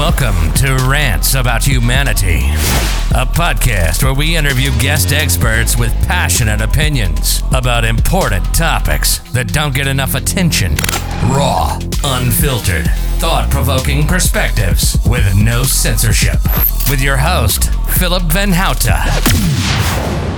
Welcome to Rants About Humanity, a podcast where we interview guest experts with passionate opinions about important topics that don't get enough attention. Raw, unfiltered, thought provoking perspectives with no censorship. With your host, Philip Van Houten.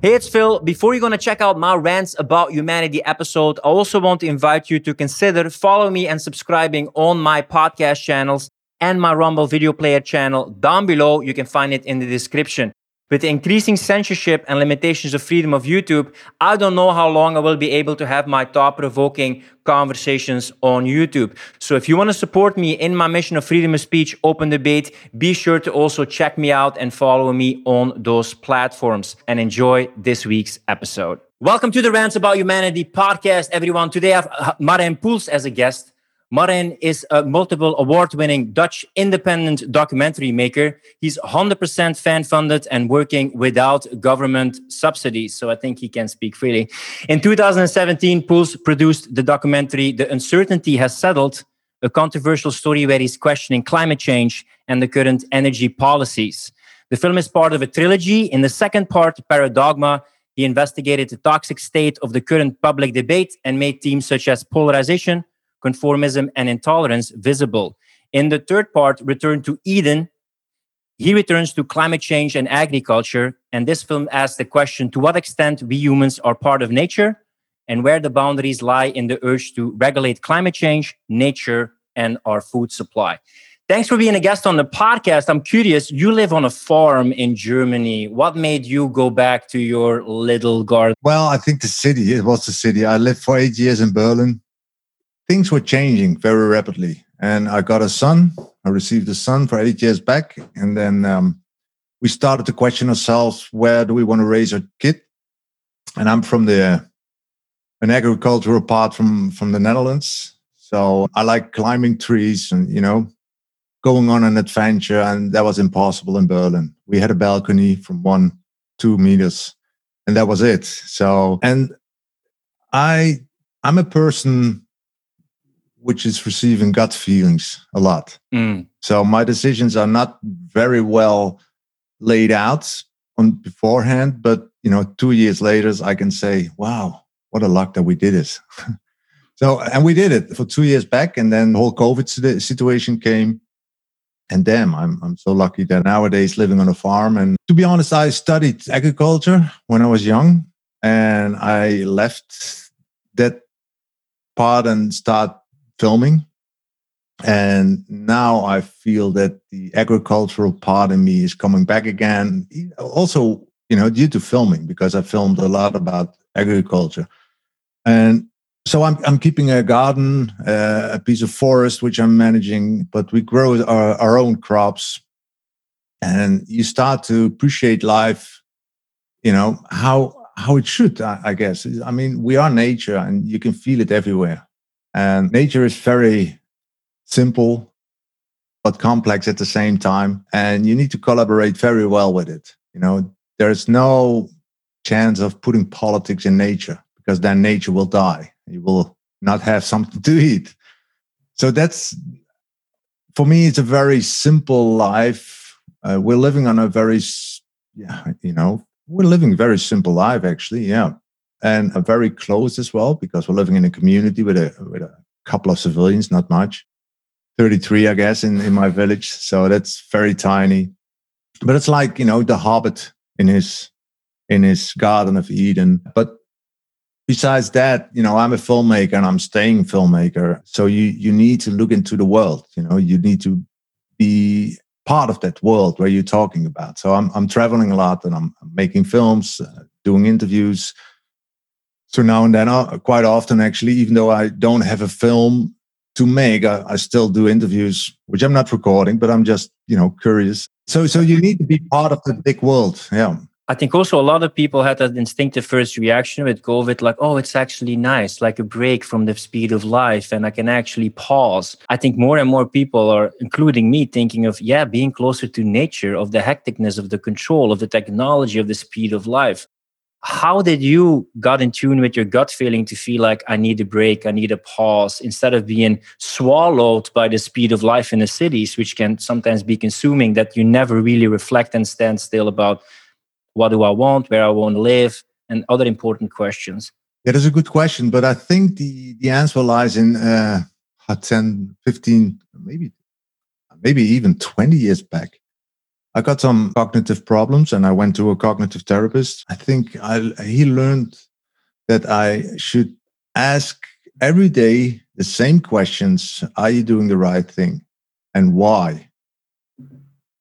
Hey, it's Phil. Before you're going to check out my Rants About Humanity episode, I also want to invite you to consider following me and subscribing on my podcast channels and my Rumble video player channel down below. You can find it in the description. With the increasing censorship and limitations of freedom of YouTube, I don't know how long I will be able to have my thought provoking conversations on YouTube. So if you want to support me in my mission of freedom of speech, open debate, be sure to also check me out and follow me on those platforms and enjoy this week's episode. Welcome to the Rants About Humanity podcast, everyone. Today I have uh, Marijn Poels as a guest. Marijn is a multiple award winning Dutch independent documentary maker. He's 100% fan funded and working without government subsidies. So I think he can speak freely. In 2017, Poels produced the documentary The Uncertainty Has Settled, a controversial story where he's questioning climate change and the current energy policies. The film is part of a trilogy. In the second part, Paradogma, he investigated the toxic state of the current public debate and made themes such as polarization conformism, and intolerance visible. In the third part, Return to Eden, he returns to climate change and agriculture. And this film asks the question to what extent we humans are part of nature and where the boundaries lie in the urge to regulate climate change, nature, and our food supply. Thanks for being a guest on the podcast. I'm curious, you live on a farm in Germany. What made you go back to your little garden? Well, I think the city, it was the city. I lived for eight years in Berlin things were changing very rapidly. And I got a son. I received a son for eight years back. And then um, we started to question ourselves where do we want to raise our kid? And I'm from the an agricultural part from from the Netherlands. So I like climbing trees and you know going on an adventure and that was impossible in Berlin. We had a balcony from one, two meters, and that was it. So and I I'm a person which is receiving gut feelings a lot. Mm. So my decisions are not very well laid out on beforehand, but you know, two years later, I can say, "Wow, what a luck that we did it." so, and we did it for two years back, and then the whole COVID situation came, and damn, I'm I'm so lucky that nowadays living on a farm. And to be honest, I studied agriculture when I was young, and I left that part and start filming. And now I feel that the agricultural part in me is coming back again. Also, you know, due to filming, because I filmed a lot about agriculture. And so I'm, I'm keeping a garden, uh, a piece of forest, which I'm managing, but we grow our, our own crops. And you start to appreciate life, you know, how how it should, I, I guess. I mean, we are nature and you can feel it everywhere. And nature is very simple, but complex at the same time. And you need to collaborate very well with it. You know, there's no chance of putting politics in nature because then nature will die. You will not have something to eat. So that's, for me, it's a very simple life. Uh, we're living on a very, yeah, you know, we're living very simple life, actually. Yeah and are very close as well because we're living in a community with a with a couple of civilians, not much. 33, I guess, in, in my village. So that's very tiny. But it's like, you know, the hobbit in his in his Garden of Eden. But besides that, you know, I'm a filmmaker and I'm staying filmmaker. So you you need to look into the world. You know, you need to be part of that world where you're talking about. So I'm I'm traveling a lot and I'm, making films, uh, doing interviews, so now and then, uh, quite often actually, even though I don't have a film to make, I, I, still do interviews, which I'm not recording, but I'm just you know curious. So so you need to be part of the big world, yeah. I think also a lot of people had that instinctive first reaction with COVID, like, oh, it's actually nice, like a break from the speed of life, and I can actually pause. I think more and more people are, including me, thinking of, yeah, being closer to nature, of the hecticness, of the control, of the technology, of the speed of life. How did you got in tune with your gut feeling to feel like I need a break, I need a pause, instead of being swallowed by the speed of life in the cities, which can sometimes be consuming, that you never really reflect and stand still about what do I want, where I want to live, and other important questions? That's a good question, but I think the the answer lies in uh, 10, 15, maybe maybe even 20 years back. I got some cognitive problems and I went to a cognitive therapist. I think I, he learned that I should ask every day the same questions Are you doing the right thing? And why?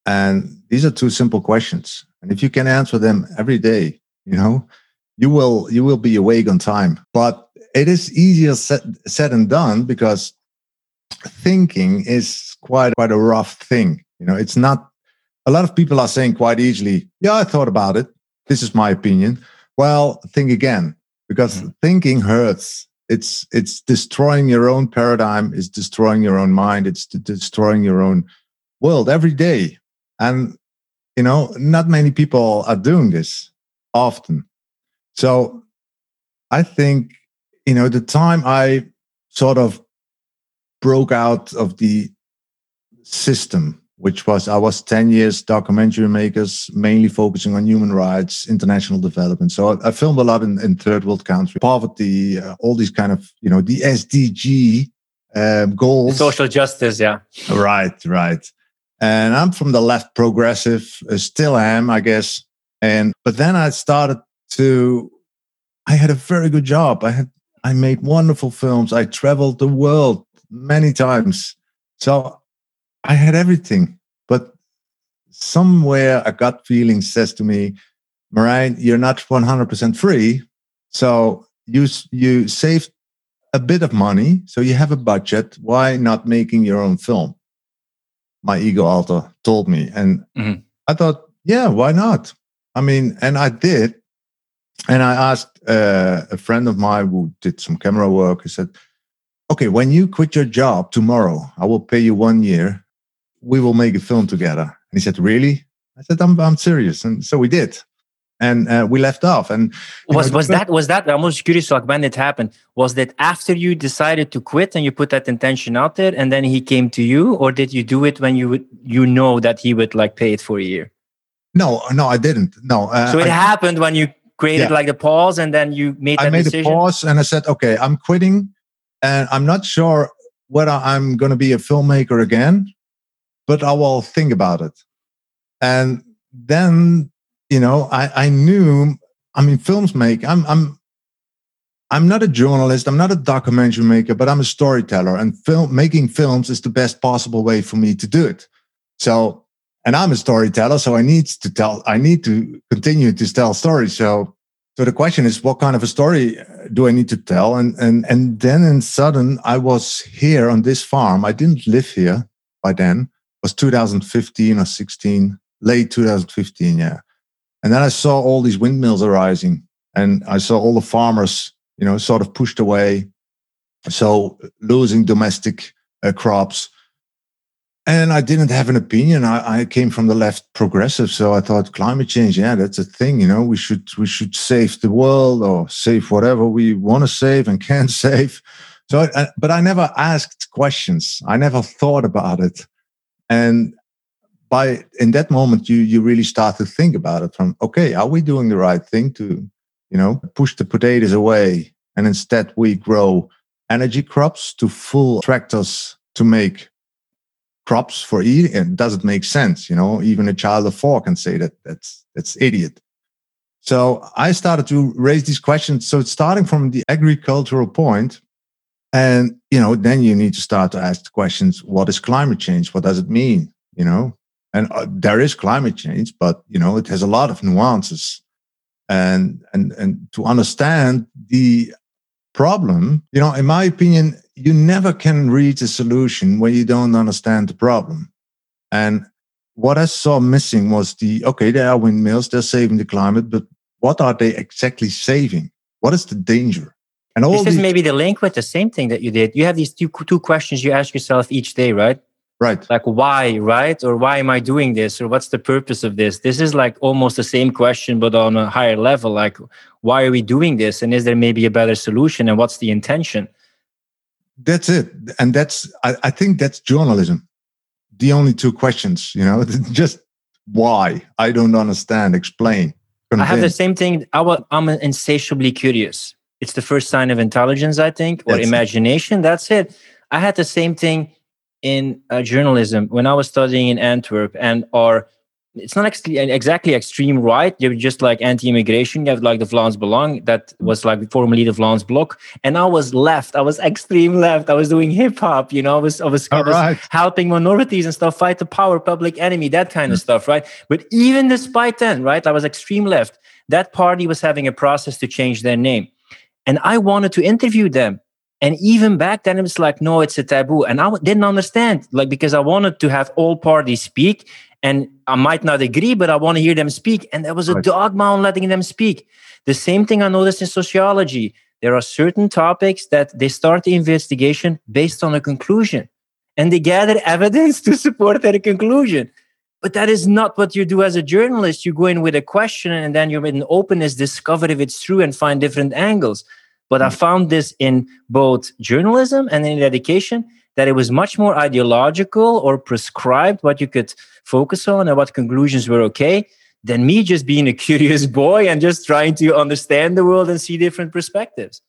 And these are two simple questions. And if you can answer them every day, you know, you will you will be awake on time. But it is easier said, said and done because thinking is quite quite a rough thing. You know, it's not a lot of people are saying quite easily, yeah, I thought about it. This is my opinion. Well, think again, because mm-hmm. thinking hurts. It's it's destroying your own paradigm, it's destroying your own mind, it's destroying your own world every day. And you know, not many people are doing this often. So I think, you know, the time I sort of broke out of the system which was I was 10 years documentary makers, mainly focusing on human rights, international development. So I, I filmed a lot in, in, third world countries, poverty, uh, all these kind of, you know, the SDG um, goals. Social justice, yeah. Right, right. And I'm from the left progressive, uh, still am, I guess. And, but then I started to, I had a very good job. I had, I made wonderful films. I traveled the world many times. So I had everything, but somewhere a gut feeling says to me, Marijn, you're not 100% free. So you, you saved a bit of money. So you have a budget. Why not making your own film? My ego alter told me. And mm-hmm. I thought, yeah, why not? I mean, and I did. And I asked uh, a friend of mine who did some camera work. He said, okay, when you quit your job tomorrow, I will pay you one year we will make a film together. And he said, really? I said, I'm, I'm serious. And so we did. And uh, we left off. And was know, was that was that? I'm most curious. Like when it happened, was that after you decided to quit and you put that intention out there, and then he came to you, or did you do it when you would you know that he would like pay it for a year? No, no, I didn't. No. Uh, so it I, happened when you created yeah. like the pause, and then you made. I made decision? a pause, and I said, "Okay, I'm quitting, and I'm not sure whether I'm going to be a filmmaker again but I will think about it. And then, you know, I, I knew, I mean, films make, I'm, I'm, I'm not a journalist. I'm not a documentary maker, but I'm a storyteller and film making films is the best possible way for me to do it. So, and I'm a storyteller. So I need to tell, I need to continue to tell stories. So, so the question is, what kind of a story uh, do I need to tell? And, and, and then in sudden, I was here on this farm. I didn't live here by then was 2015 or 16, late 2015, yeah. And then I saw all these windmills arising, and I saw all the farmers, you know, sort of pushed away, so losing domestic uh, crops. And I didn't have an opinion. I, I, came from the left progressive, so I thought climate change, yeah, that's a thing. You know, we should we should save the world or save whatever we want to save and can save. So, I, but I never asked questions. I never thought about it and by in that moment you you really start to think about it from okay are we doing the right thing to you know push the potatoes away? And instead we grow energy crops to full tractors to make crops for eating and does it make sense? You know even a child of four can say that that's that's idiot. So i started to raise these questions. So starting from the agricultural point and, you know, then you need to start to ask the questions what is climate change? What does it mean? You know, and uh, there is climate change, but, you know, it has a lot of nuances. And, and, and to understand the problem, you know, in my opinion, you never can reach a solution when you don't understand the problem. And what I saw missing was the okay, there are windmills, they're saving the climate, but what are they exactly saving? What is the danger? And all this is maybe the link with the same thing that you did. You have these two two questions you ask yourself each day, right? Right. Like, why, right? Or why am I doing this? Or what's the purpose of this? This is like almost the same question, but on a higher level. Like, why are we doing this? And is there maybe a better solution? And what's the intention? That's it. And that's, I, I think that's journalism. The only two questions, you know, just why? I don't understand. Explain. Convince. I have the same thing. I I'm insatiably curious. It's the first sign of intelligence, I think, or that's imagination. It. That's it. I had the same thing in uh, journalism when I was studying in Antwerp, and our it's not exactly extreme right. You're just like anti-immigration. You have like the Vlaams Belang that was like formerly the Vlaams Blok, and I was left. I was extreme left. I was doing hip hop. You know, I was I was, I was right. helping minorities and stuff fight the power, public enemy, that kind of stuff, right? But even despite then, right, I was extreme left. That party was having a process to change their name, and I wanted to interview them and even back then, it was like, no, it's a taboo. And I didn't understand, like, because I wanted to have all parties speak. And I might not agree, but I want to hear them speak. And there was a right. dogma on letting them speak. The same thing I noticed in sociology. There are certain topics that they start the investigation based on a conclusion and they gather evidence to support their conclusion. But that is not what you do as a journalist. You go in with a question and then you're in openness, discover if it's true and find different angles. But I hmm. found this in both journalism and in education that it was much more ideological or prescribed what you could focus on and what conclusions were okay than me just being a curious boy and just trying to understand the world and see different perspectives.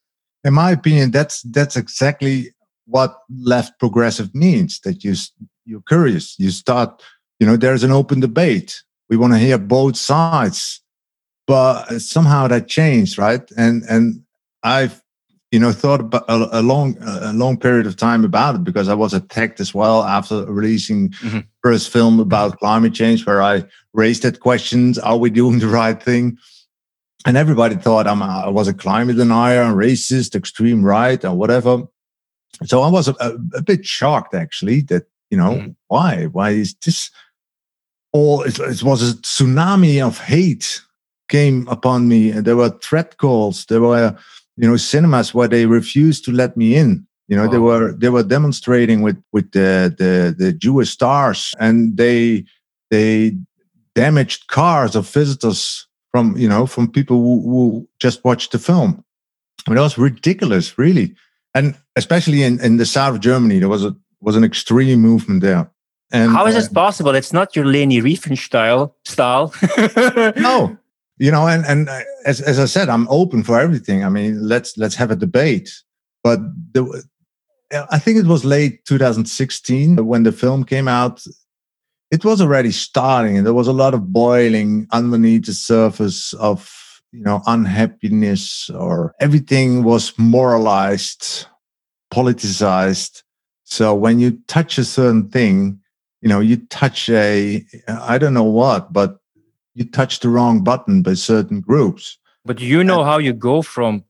In my opinion, that's that's exactly what left progressive means. That you you're curious. You start. You know, there's an open debate. We want to hear both sides, but somehow that changed, right? And and I've you know thought about a, a, long a long period of time about it because I was attacked as well after releasing mm-hmm. first film about climate change where I raised that questions: Are we doing the right thing? And everybody thought I'm a, I was a climate denier, and racist, extreme right, or whatever. So I was a, a bit shocked actually that you know mm-hmm. why why is this all it, it was a tsunami of hate came upon me. And there were threat calls. There were you know cinemas where they refused to let me in. You know they were they were demonstrating with with the, the the jewish stars. And they they damaged cars of visitors from you know from people who, who just watched the film. I mean, it was ridiculous really. And especially in in the south of germany there was a was an extreme movement there and how is this uh, possible? It's not your leni riefenstahl style. No. You know and and uh, as, as i said i'm open for everything. I mean let's let's have a debate. But the i think it was late 2016 when the film came out. It was already starting and there was a lot of boiling underneath the surface of you know unhappiness or everything was moralized politicized. So when you touch a certain thing you know you touch a i don't know what but you touch the wrong button by certain groups. But you know how you go from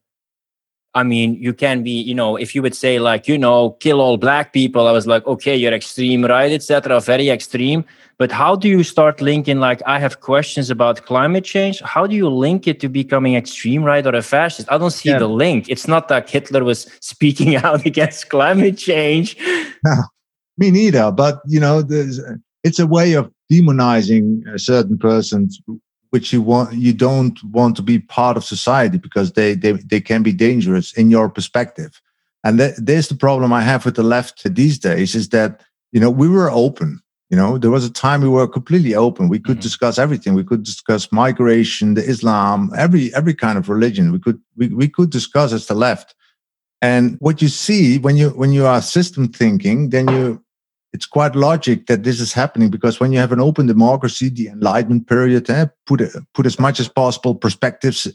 I mean, you can be, you know, if you would say like, you know, kill all black people, I was like, okay, you're extreme right, etc., very extreme. But how do you start linking like I have questions about climate change? How do you link it to becoming extreme right or a fascist? I don't see yeah. the link. It's not that Hitler was speaking out against climate change. No, me neither. But you know, there's it's a way of demonizing a certain person which you want you don't want to be part of society because they they, they can be dangerous in your perspective and th- there's the problem i have with the left these days is that you know we were open you know there was a time we were completely open we could mm-hmm. discuss everything we could discuss migration the islam every every kind of religion we could we, we could discuss as the left and what you see when you when you are system thinking then you it's quite logic that this is happening because when you have an open democracy, the Enlightenment period, eh, put put as much as possible perspectives,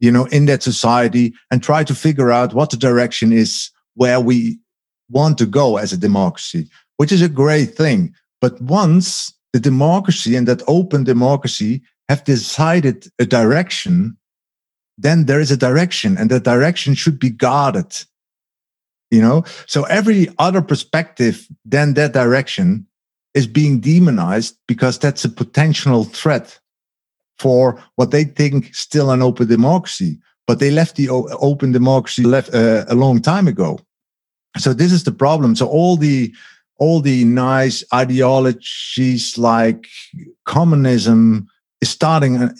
you know, in that society and try to figure out what the direction is where we want to go as a democracy, which is a great thing. But once the democracy and that open democracy have decided a direction, then there is a direction, and the direction should be guarded you know? So every other perspective than that direction is being demonized because that's a potential threat for what they think still an open democracy but they left the open democracy left uh, a long time ago. So this is the problem. So all the all the nice ideologies like communism is starting uh,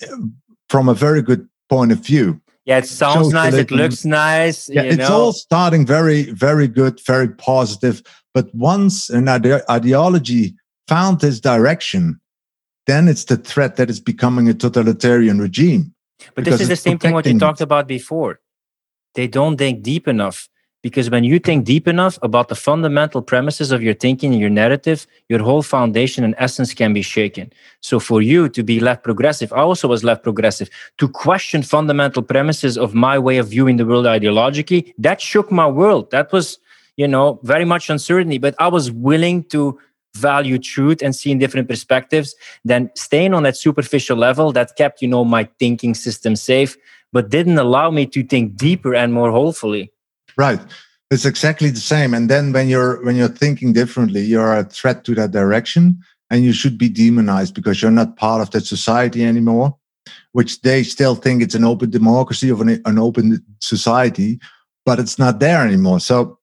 from a very good point of view. Yeah, it sounds nice. It looks nice. Yeah, it's know. all starting very, very good, very positive. But once an ide- ideology found this direction, then it's the threat that is becoming a totalitarian regime. But this is the same thing what you talked about before. They don't think deep enough. Because when you think deep enough about the fundamental premises of your thinking and your narrative, your whole foundation and essence can be shaken. So for you to be left progressive, I also was left progressive, to question fundamental premises of my way of viewing the world ideologically, that shook my world. That was, you know, very much uncertainty, but I was willing to value truth and seeing different perspectives than staying on that superficial level that kept, you know, my thinking system safe, but didn't allow me to think deeper and more hopefully. Right. It's exactly the same. And then when you're when you're thinking differently, you're a threat to that direction and you should be demonized because you're not part of that society anymore, which they still think it's an open democracy of an, an open society, but it's not there anymore. So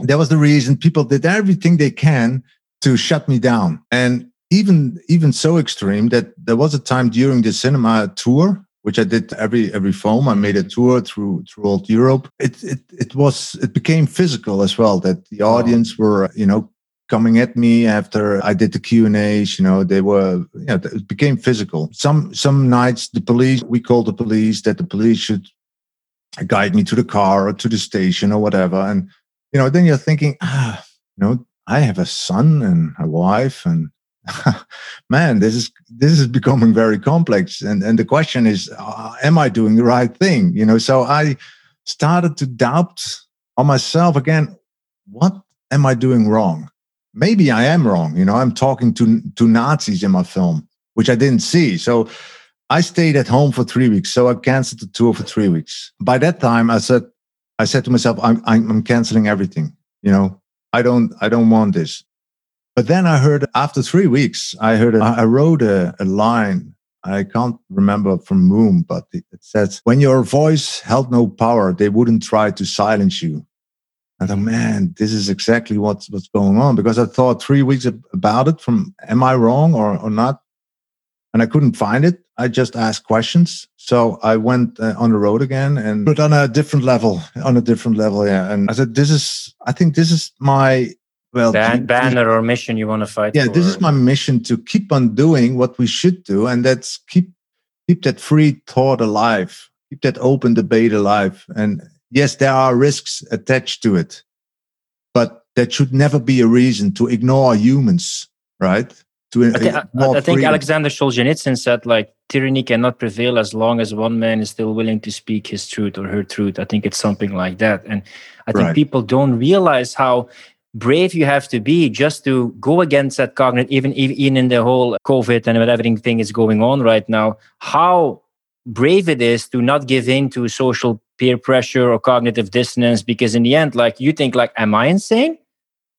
that was the reason people did everything they can to shut me down. And even even so extreme that there was a time during the cinema tour which I did every every film. I made a tour through through all Europe. It it it was it became physical as well. That the audience were you know coming at me after I did the Q and A's. You know they were you know, it became physical. Some some nights the police we called the police that the police should guide me to the car or to the station or whatever. And you know then you're thinking ah you know I have a son and a wife and man, this is this is becoming very complex. And and the question is, uh, am I doing the right thing? You know, so I started to doubt on myself again. What am I doing wrong? Maybe I am wrong. You know, I'm talking to to Nazis in my film, which I didn't see. So I stayed at home for three weeks. So I canceled the tour for three weeks. By that time, I said, I said to myself, I'm I'm, I'm canceling everything. You know, I don't I don't want this. But then I heard after three weeks, I heard, a, I wrote a, a line. I can't remember from whom, but it, says, when your voice held no power, they wouldn't try to silence you. I thought, man, this is exactly what's what's going on because I thought three weeks about it from am I wrong or, or not? And I couldn't find it. I just asked questions. So I went uh, on the road again and but on a different level, on a different level. Yeah. And I said, this is, I think this is my well Ban- banner or mission you want to fight yeah for. this is my mission to keep on doing what we should do and that's keep keep that free thought alive keep that open debate alive and yes there are risks attached to it but that should never be a reason to ignore humans right to I, th- I, I think alexander solzhenitsyn said like tyranny cannot prevail as long as one man is still willing to speak his truth or her truth i think it's something like that and i think right. people don't realize how brave you have to be just to go against that cognitive, even, even in the whole COVID and everything thing is going on right now, how brave it is to not give in to social peer pressure or cognitive dissonance. Because in the end, like you think like, am I insane?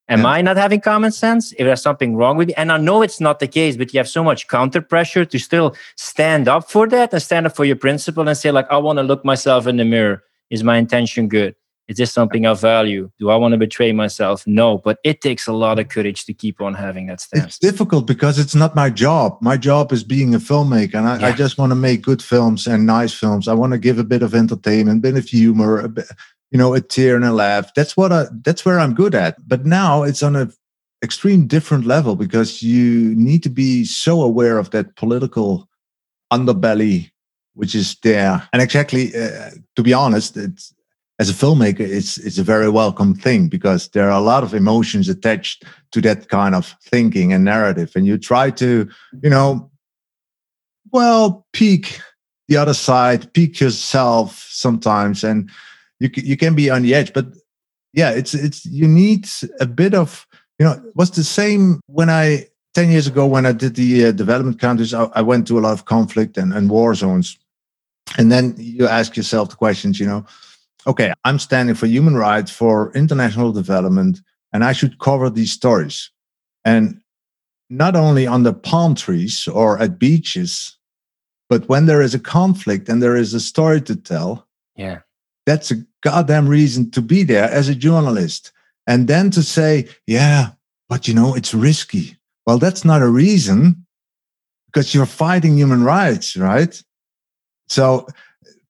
Am yeah. I not having common sense? If there's something wrong with me, and I know it's not the case, but you have so much counter pressure to still stand up for that and stand up for your principle and say, like, I want to look myself in the mirror. Is my intention good? Is this something of value? Do I want to betray myself? No, but it takes a lot of courage to keep on having that stance. It's difficult because it's not my job. My job is being a filmmaker, and I, yeah. I just want to make good films and nice films. I want to give a bit of entertainment, a bit of humor, a bit, you know, a tear and a laugh. That's what I. That's where I'm good at. But now it's on a extreme different level because you need to be so aware of that political underbelly which is there and exactly uh, to be honest it's as a filmmaker, it's it's a very welcome thing because there are a lot of emotions attached to that kind of thinking and narrative, and you try to, you know, well, peek the other side, peek yourself sometimes, and you you can be on the edge. But yeah, it's it's you need a bit of, you know, was the same when I 10 years ago when I did the uh, development countries, I, I, went to a lot of conflict and, and war zones. And then you ask yourself the questions, you know, okay, I'm standing for human rights, for international development, and I should cover these stories. And not only on the palm trees or at beaches, but when there is a conflict and there is a story to tell, yeah, that's a goddamn reason to be there as a journalist. And then to say, yeah, but you know, it's risky. Well, that's not a reason because you're fighting human rights, right? So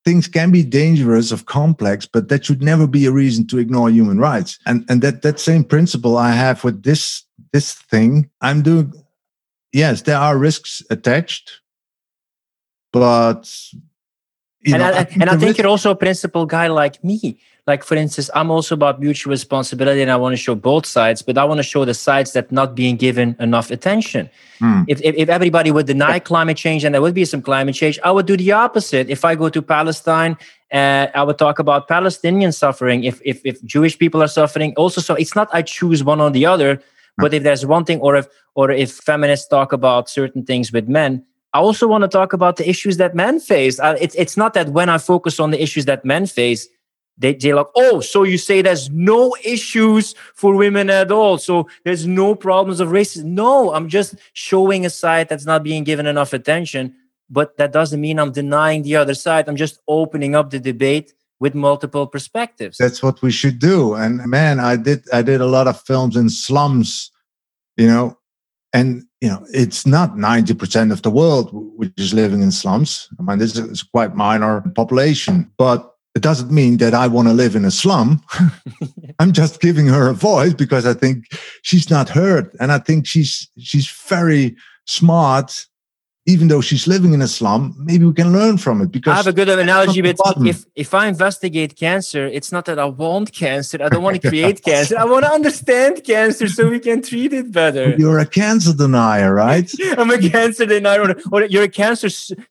things can be dangerous of complex, but that should never be a reason to ignore human rights. And and that that same principle I have with this this thing, I'm doing yes, there are risks attached, but you and know, I, I and I think risk- you're also a principled guy like me. Like for instance, I'm also about mutual responsibility, and I want to show both sides, but I want to show the sides that not being given enough attention. Hmm. If, if, if everybody would deny climate change, and there would be some climate change, I would do the opposite. If I go to Palestine, uh, I would talk about Palestinian suffering. If if if Jewish people are suffering, also, so it's not I choose one or the other. Hmm. But if there's one thing, or if or if feminists talk about certain things with men, I also want to talk about the issues that men face. Uh, it's it's not that when I focus on the issues that men face, they they like, oh, so you say there's no issues for women at all, so there's no problems of racism. No, I'm just showing a side that's not being given enough attention. But that doesn't mean I'm denying the other side. I'm just opening up the debate with multiple perspectives. That's what we should do. And man, I did I did a lot of films in slums, you know, and you know it's not 90% of the world which is living in slums i mean this is quite minor population but it doesn't mean that i want to live in a slum. I'm just giving her a voice because i think she's not heard and i think she's she's very smart even though she's living in a slum, maybe we can learn from it. Because I have a good analogy. But if if I investigate cancer, it's not that I want cancer. I don't want to create cancer. I want to understand cancer so we can treat it better. You're a cancer denier, right? I'm a cancer denier, or you're a cancer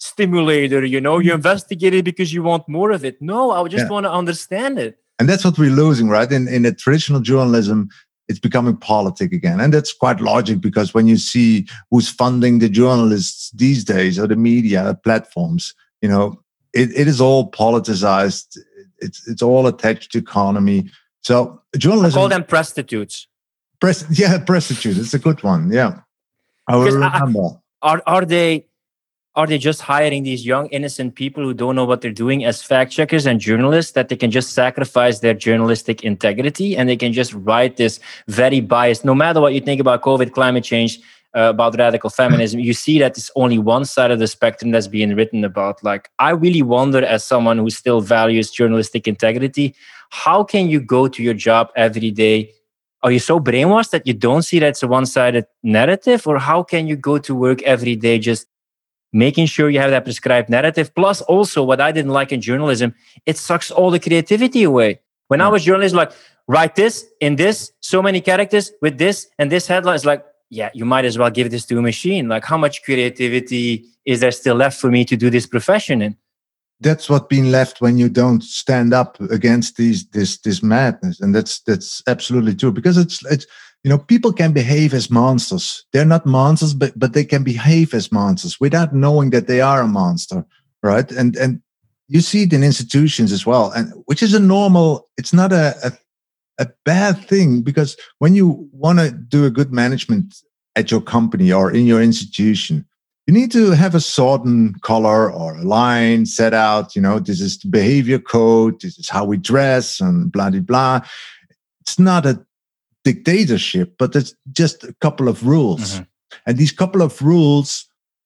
stimulator. You know, you investigate it because you want more of it. No, I just yeah. want to understand it. And that's what we're losing, right? In in the traditional journalism, it's becoming politic again. And that's quite logic because when you see who's funding the journalists these days or the media platforms, you know, it, it is all politicized. It's it's all attached to economy. So journalism I call them prostitutes. Pres- yeah, prostitutes. It's a good one. Yeah. I will uh, remember. are are they are they just hiring these young innocent people who don't know what they're doing as fact checkers and journalists that they can just sacrifice their journalistic integrity and they can just write this very biased no matter what you think about covid climate change uh, about radical feminism you see that it's only one side of the spectrum that's being written about. Like i really wonder as someone who still values journalistic integrity how can you go to your job every day? Are you so brainwashed that you don't see that it's a one-sided narrative? Or how can you go to work every day just making sure you have that prescribed narrative. Plus, also what I didn't like in journalism, it sucks all the creativity away. When yeah. I was journalist, like write this in this, so many characters with this and this headline. It's like, yeah, you might as well give this to a machine. Like, how much creativity is there still left for me to do this profession in? That's what being left when you don't stand up against these this this madness, and that's that's absolutely true because it's it's you know people can behave as monsters. They're not monsters but but they can behave as monsters without knowing that they are a monster right? And and you see it in institutions as well and which is a normal it's not a a, a bad thing because when you want to do a good management at your company or in your institution you need to have a certain color or a line set out you know this is the behavior code this is how we dress and blah blah blah. It's not a dictatorship, but it's just a couple of rules. Mm-hmm. And these couple of rules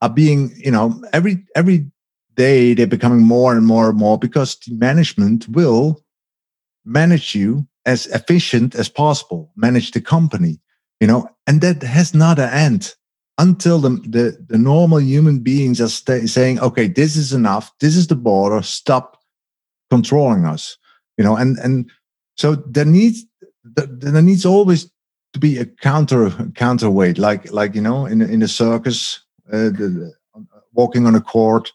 are being, you know, every every day they're becoming more and more and more because the management will manage you as efficient as possible, manage the company, you know, and that has not an end until the, the, the normal human beings are stay, saying, okay, this is enough. This is the border. Stop controlling us, you know, and, and so there needs, there needs always to be a counter counterweight, like like you know in in a circus, uh, the, the, walking on a court.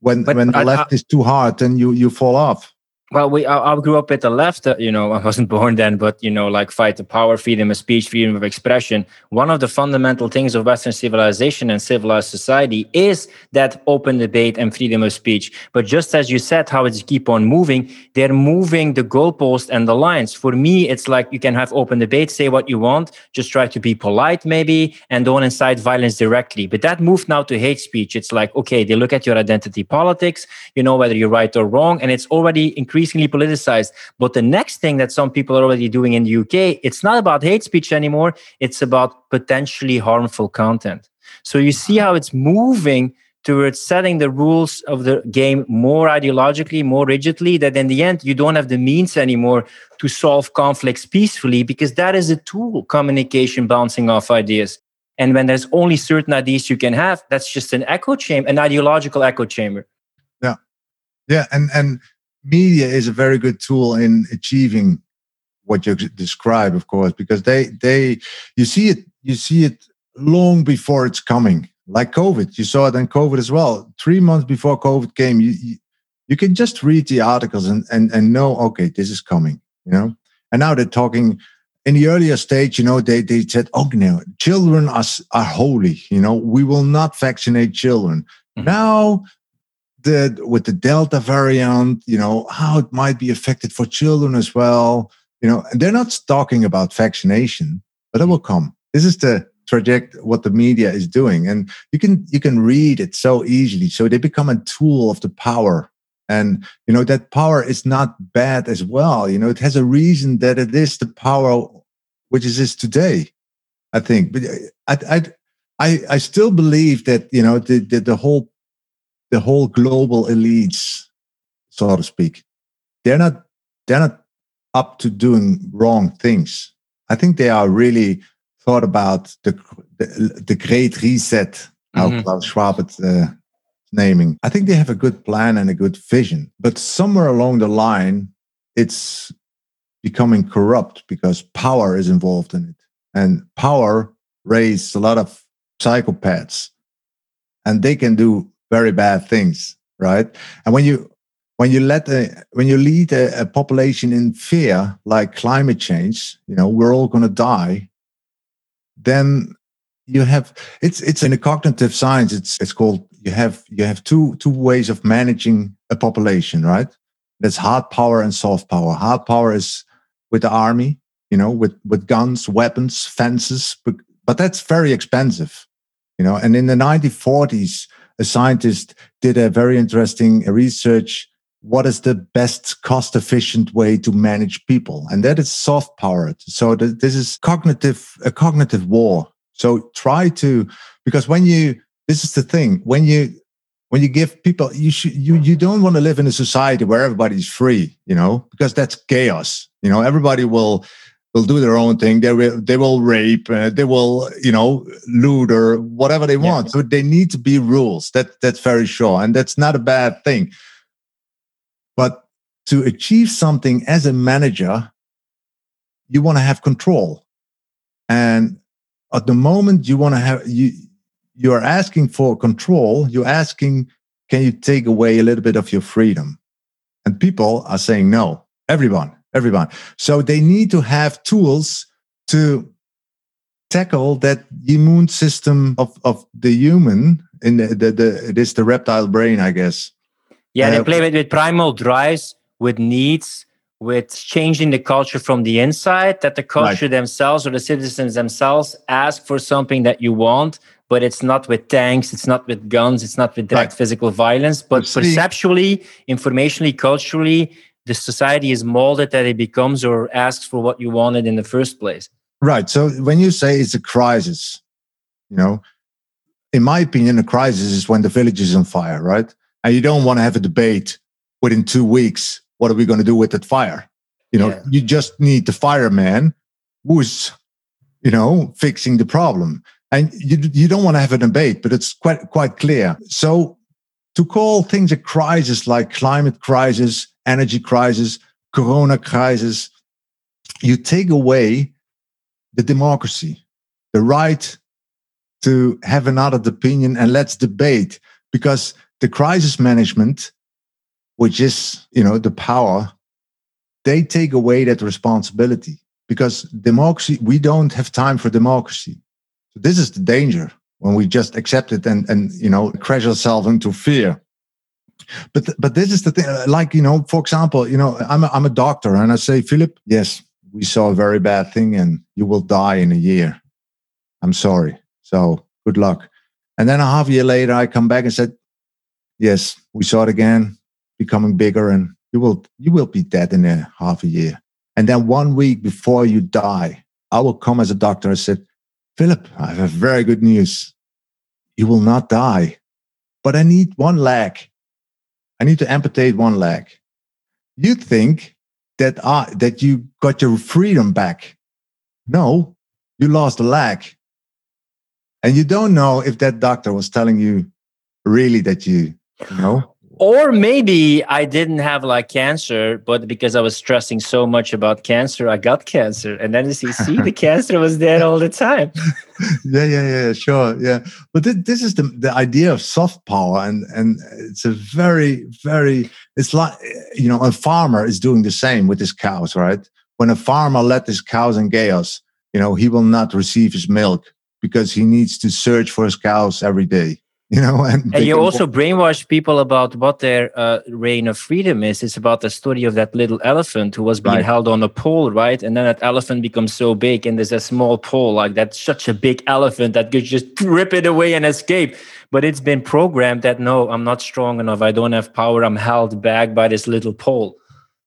When but when the I, left I, is too hard, then you you fall off. Well, we I, I grew up with the left. Uh, you know, I wasn't born then, but you know, like fight the power, freedom of speech, freedom of expression. One of the fundamental things of Western civilization and civilized society is that open debate and freedom of speech. But just as you said, how it's keep on moving, they're moving the goalpost and the lines. For me, it's like you can have open debate, say what you want, just try to be polite, maybe, and don't incite violence directly. But that move now to hate speech. It's like okay, they look at your identity politics, you know whether you're right or wrong, and it's already increasing increasingly politicized. But the next thing that some people are already doing in the UK, it's not about hate speech anymore. It's about potentially harmful content. So you see how it's moving towards setting the rules of the game more ideologically, more rigidly, that in the end, you don't have the means anymore to solve conflicts peacefully because that is a tool, communication, bouncing off ideas. And when there's only certain ideas you can have, that's just an echo chamber, an ideological echo chamber. Yeah. Yeah. And, and media is a very good tool in achieving what you describe, of course, because they, they, you see it, you see it long before it's coming like COVID. You saw it in COVID as well. Three months before COVID came, you, you, you can just read the articles and, and, and know, okay, this is coming, you know? And now they're talking in the earlier stage, you know, they, they said, oh, no, children are, are holy, you know, we will not vaccinate children. Mm-hmm. Now, the, with the Delta variant, you know, how it might be affected for children as well, you know, and they're not talking about vaccination, but it will mm-hmm. come. This is the project what the media is doing and you can you can read it so easily. So they become a tool of the power and you know that power is not bad as well you know it has a reason that it is the power which is is today i think. But uh, i i i, I still believe that you know the, the the whole the whole global elites so to speak they're not they're not up to doing wrong things i think they are really thought about the the, the great reset, how mm-hmm. Klaus Schwab is uh, naming. I think they have a good plan and a good vision, but somewhere along the line, it's becoming corrupt because power is involved in it, and power raises a lot of psychopaths, and they can do very bad things, right? And when you when you let a, when you lead a, a population in fear, like climate change, you know, we're all going to die then you have it's it's in a cognitive science. It's it's called you have you have two two ways of managing a population right? That's hard power and soft power. Hard power is with the army you know with with guns weapons fences but, but that's very expensive you know? And in the 1940s a scientist did a very interesting research what is the best cost efficient way to manage people? And that is soft powered so th- this is cognitive a cognitive war. So try to because when you this is the thing when you when you give people you should you you don't want to live in a society where everybody's free you know because that's chaos. You know everybody will will do their own thing they will they will rape uh, they will you know loot or whatever they want yeah. so they need to be rules that that's very sure and that's not a bad thing but to achieve something as a manager, you want to have control. And at the moment you want to have you you are asking for control, you're asking, can you take away a little bit of your freedom? And people are saying no. Everyone, everyone. So they need to have tools to tackle that immune system of, of the human in the, the, the it is the reptile brain, I guess. Yeah, they uh, play with, with primal drives, with needs, with changing the culture from the inside, that the culture right. themselves or the citizens themselves ask for something that you want, but it's not with tanks, it's not with guns, it's not with direct right. physical violence, but perceptually, informationally, culturally, the society is molded that it becomes or asks for what you wanted in the first place. Right. So when you say it's a crisis, you know, in my opinion, a crisis is when the village is on fire, right? and you don't want to have a debate within two weeks. What are we going to do with that fire? You know, yeah. you just need the fireman who's, you know, fixing the problem. And you, you don't want to have a debate, but it's quite, quite clear. So to call things a crisis like climate crisis, energy crisis, corona crisis, you take away the democracy, the right to have another opinion and let's debate because the crisis management, which is, you know, the power, they take away that responsibility because democracy, we don't have time for democracy. So this is the danger when we just accept it and, and, you know, crash ourselves into fear. But, but this is the thing, uh, like, you know, for example, you know, I'm a, I'm a doctor and I say, Philip, yes, we saw a very bad thing and you will die in a year. I'm sorry. So good luck. And then a half year later, I come back and said, yes, we saw it again becoming bigger and You will you will be dead in a half a year. And then one week before you die, I will come as a doctor and said, Philip, I have very good news. You will not die, but I need one leg. I need to amputate one leg. You think that uh, that you got your freedom back. No, you lost a leg. And you don't know if that doctor was telling you really that you, you know or maybe I didn't have like cancer, but because I was stressing so much about cancer, I got cancer. And then you see, see the cancer was there all the time. yeah, yeah, yeah, sure. Yeah. But th- this is the, the idea of soft power. And, and it's a very, very, it's like, you know, a farmer is doing the same with his cows, right? When a farmer let his cows in chaos, you know, he will not receive his milk because he needs to search for his cows every day you know and, and you also brainwash people about what their uh, reign of freedom is. It's about the story of that little elephant who was being right. held on a pole right? And then that elephant becomes so big and there's a small pole like that's such a big elephant that could just rip it away and escape. But it's been programmed that no i'm not strong enough. I don't have power. I'm held back by this little pole.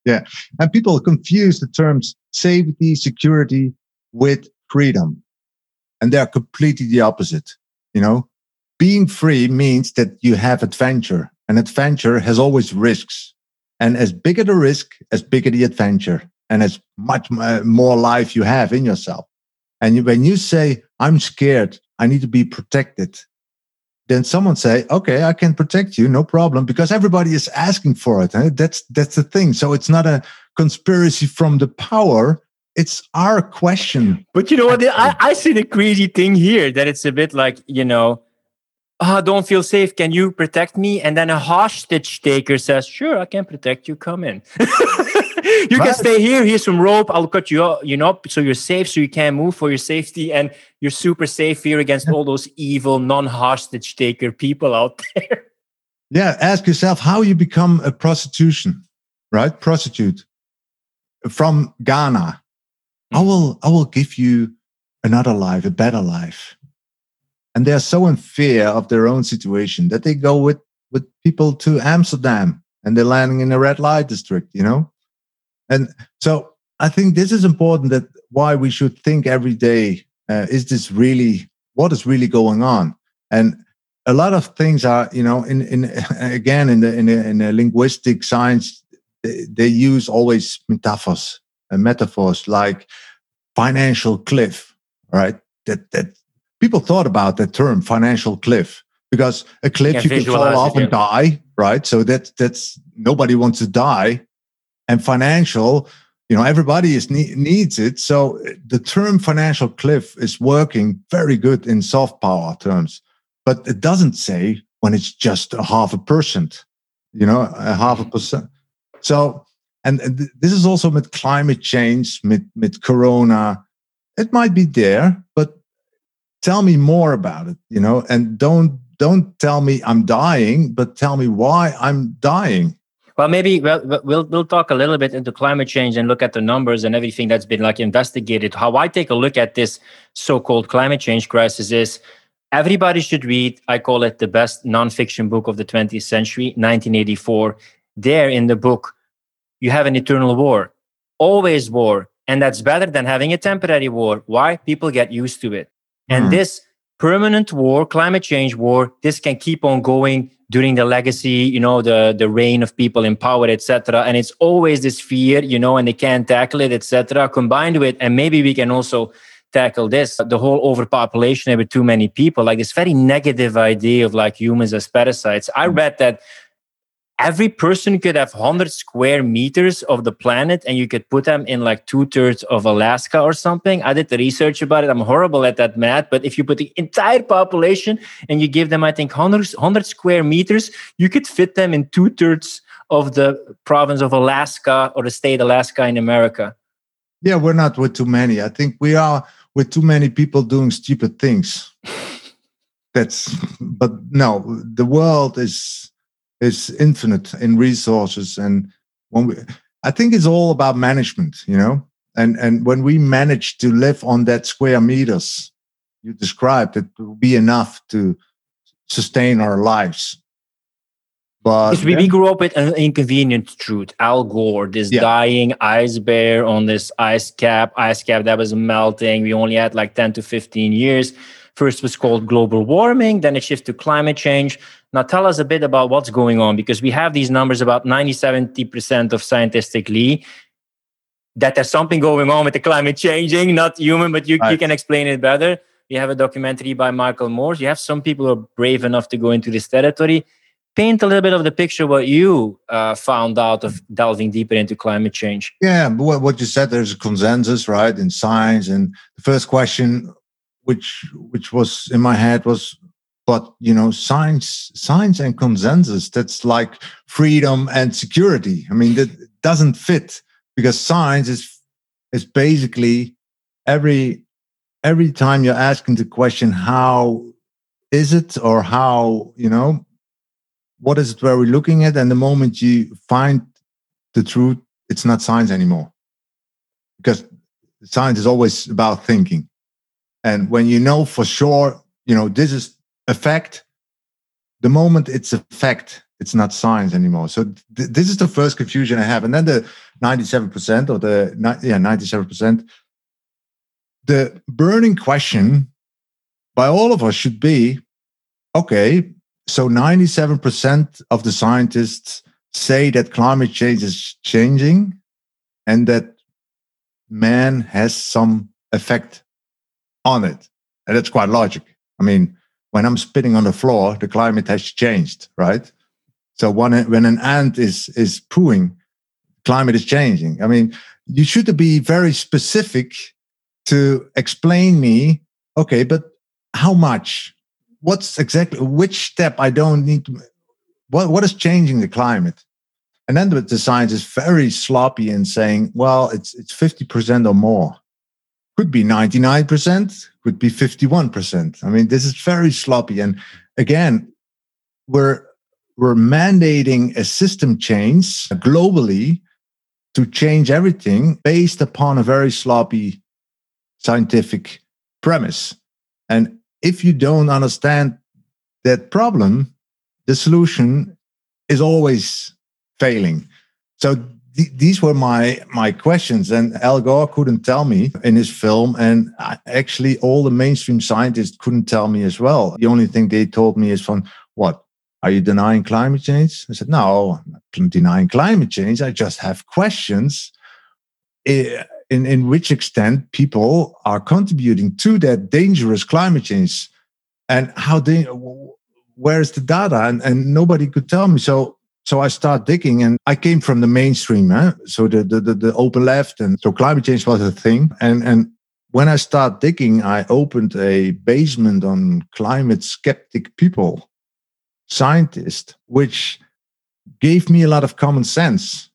Yeah. And people confuse the terms safety security with freedom. And they're completely the opposite you know being free means that you have adventure and adventure has always risks. And as bigger the risk as bigger the adventure and as much uh, more life you have in yourself. And when you say i'm scared i need to be protected then someone say okay i can protect you no problem because everybody is asking for it that's that's the thing. So it's not a conspiracy from the power it's our question. But you know what? I, I see the crazy thing here that it's a bit like you know oh, I don't feel safe. Can you protect me? And then a hostage taker says, Sure, I can protect you. Come in. you can stay here. Here's some rope. I'll cut you up, you know, so you're safe, so you can't move for your safety. And you're super safe here against all those evil non-hostage taker people out there. Yeah. Ask yourself how you become a prostitution, right? Prostitute from Ghana. I mm. will, I will give you another life, a better life and they're so in fear of their own situation that they go with with people to Amsterdam and they're landing in a red light district, you know. And so I think this is important that why we should think every day: uh, is this really what is really going on? And a lot of things are, you know, in in again in the in the, in the linguistic science, they, they use always metaphors and metaphors like financial cliff, right? That that people thought about that term financial cliff because a cliff yeah, you can fall off and die right? So that that's nobody wants to die. And financial you know everybody is needs it. So the term financial cliff is working very good in soft power terms but it doesn't say when it's just a half a percent you know a half a mm-hmm. percent. So and, and this is also with climate change with, with corona. It might be there but tell me more about it you know and don't don't tell me i'm dying but tell me why i'm dying. Well maybe we'll, we'll talk a little bit into climate change and look at the numbers and everything that's been like investigated. How i take a look at this so-called climate change crisis is everybody should read i call it the best nonfiction book of the 20th century 1984 there in the book you have an eternal war always war and that's better than having a temporary war. Why? People get used to it and mm. this permanent war, climate change war, this can keep on going during the legacy, you know, the the reign of people in power, etc. And it's always this fear, you know, and they can't tackle it, etc. Combined with, and maybe we can also tackle this the whole overpopulation with too many people like this very negative idea of like humans as parasites i mm. read that every person could have 100 square meters of the planet and you could put them in like two thirds of Alaska or something. I did the research about it. I'm horrible at that math, but if you put the entire population and you give them, I think, 100, 100 square meters, you could fit them in two thirds of the province of Alaska or the state Alaska in America. Yeah, we're not with too many. I think we are with too many people doing stupid things. That's, but no, the world is is infinite in resources and when we i think it's all about management you know and and when we manage to live on that square meters you described it will be enough to sustain our lives But because we, we grew up with an inconvenient truth. Al Gore, this yeah. dying ice bear on this ice cap, ice cap that was melting. We only had like 10 to 15 years. First was called global warming, then it shifted to climate change. Now tell us a bit about what's going on because we have these numbers about 90, 70% of scientifically that there's something going on with the climate changing, not human, but you, right. you can explain it better. We have a documentary by Michael Moore. You have some people who are brave enough to go into this territory. Paint a little bit of the picture what you uh, found out of delving deeper into climate change. Yeah, what you said, there's a consensus, right, in science. And the first question, which which was in my head, was, but you know, science, science and consensus. That's like freedom and security. I mean, that doesn't fit because science is is basically every every time you're asking the question how is it or how you know what is it where we're looking at and the moment you find the truth it's not science anymore because science is always about thinking and when you know for sure you know this is a fact the moment it's a fact it's not science anymore. So th- this is the first confusion I have. And then the 97% or the, yeah, 97%, the burning question by all of us should be, okay, so 97% of the scientists say that climate change is changing and that man has some effect on it. And that's quite logic. I mean, when I'm spitting on the floor, the climate has changed, right? So when when an ant is is pooing, climate is changing. I mean, you should be very specific to explain me. Okay, but how much? What's exactly which step I don't need to? What what is changing the climate? And then the, the science is very sloppy in saying, well, it's it's fifty percent or more. Could be ninety nine percent. Could be fifty one percent. I mean, this is very sloppy. And again, we're we're mandating a system change globally to change everything based upon a very sloppy scientific premise. And if you don't understand that problem, the solution is always failing. So th- these were my my questions, and Al Gore couldn't tell me in his film, and I, actually all the mainstream scientists couldn't tell me as well. The only thing they told me is from what are you denying climate change? I said, No, I'm not denying climate change. I just have questions eh, in, in which extent people are contributing to that dangerous climate change and how they, where's the data? And, and nobody could tell me. So so I start digging and I came from the mainstream, so the, the, the, the open left. And so climate change was a thing. And, and when I start digging, I opened a basement on climate skeptic people scientists, which gave me a lot of common sense.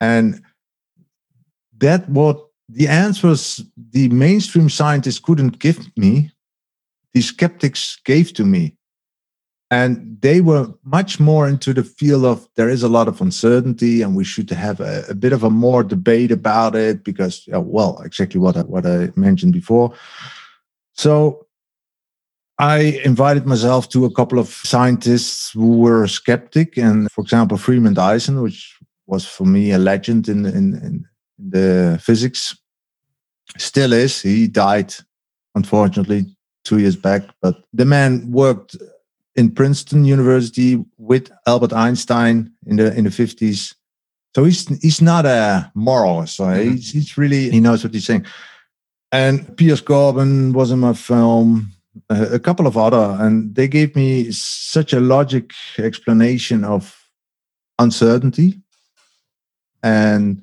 And that what the answers the mainstream scientists couldn't give me, the skeptics gave to me. And they were much more into the field of there is a lot of uncertainty and we should have a, a bit of a more debate about it because, well, exactly what I, what I mentioned before. So I invited myself to a couple of scientists who were skeptic, and for example, Freeman Dyson, which was for me a legend in in, in the physics, still is. He died, unfortunately, two years back. But the man worked in Princeton University with Albert Einstein in the in the fifties. So he's he's not a moralist. So mm-hmm. he's, he's really he knows what he's saying. And Piers Corbyn was in my film a couple of other, and they gave me such a logic explanation of uncertainty and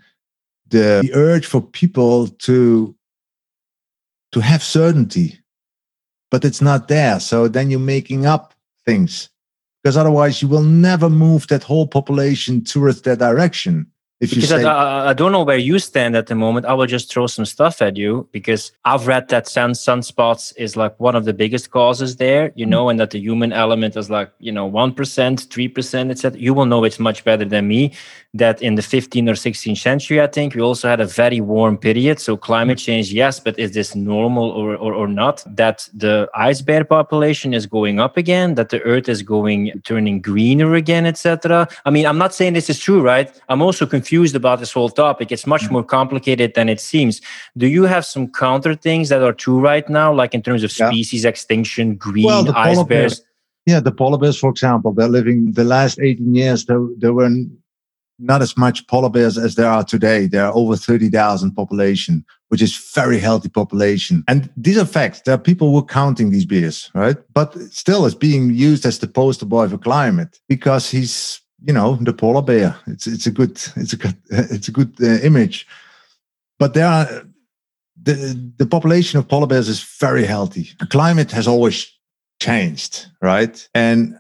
the, the urge for people to to have certainty, but it's not there. So then you're making up things because otherwise you will never move that whole population towards that direction. If because say, I, I, don't know where you stand at the moment, I will just throw some stuff at you because I've read that sun sunspots is like one of the biggest causes there, you know, and that the human element is like you know one percent, three percent, etc. You will know it's much better than me. That in the 15th or 16th century, I think we also had a very warm period. So climate change, yes, but is this normal or or, or not? That the ice bear population is going up again, that the Earth is going turning greener again, etc. I mean, I'm not saying this is true, right? I'm also confused about this whole topic. It's much more complicated than it seems. Do you have some counter things that are true right now, like in terms of species yeah. extinction, green well, ice bears? yeah, the polar bears, for example, they're living the last 18 years. There, there were not as much polar bears as there are today. There are over 30,000 population, which is very healthy population. And these are facts. There are people who are counting these bears, right? But still, it's being used as the poster boy for climate because he's, you know, the polar bear. It's it's a good it's a good it's a good uh, image. But there are the the population of polar bears is very healthy. The climate has always changed, right? And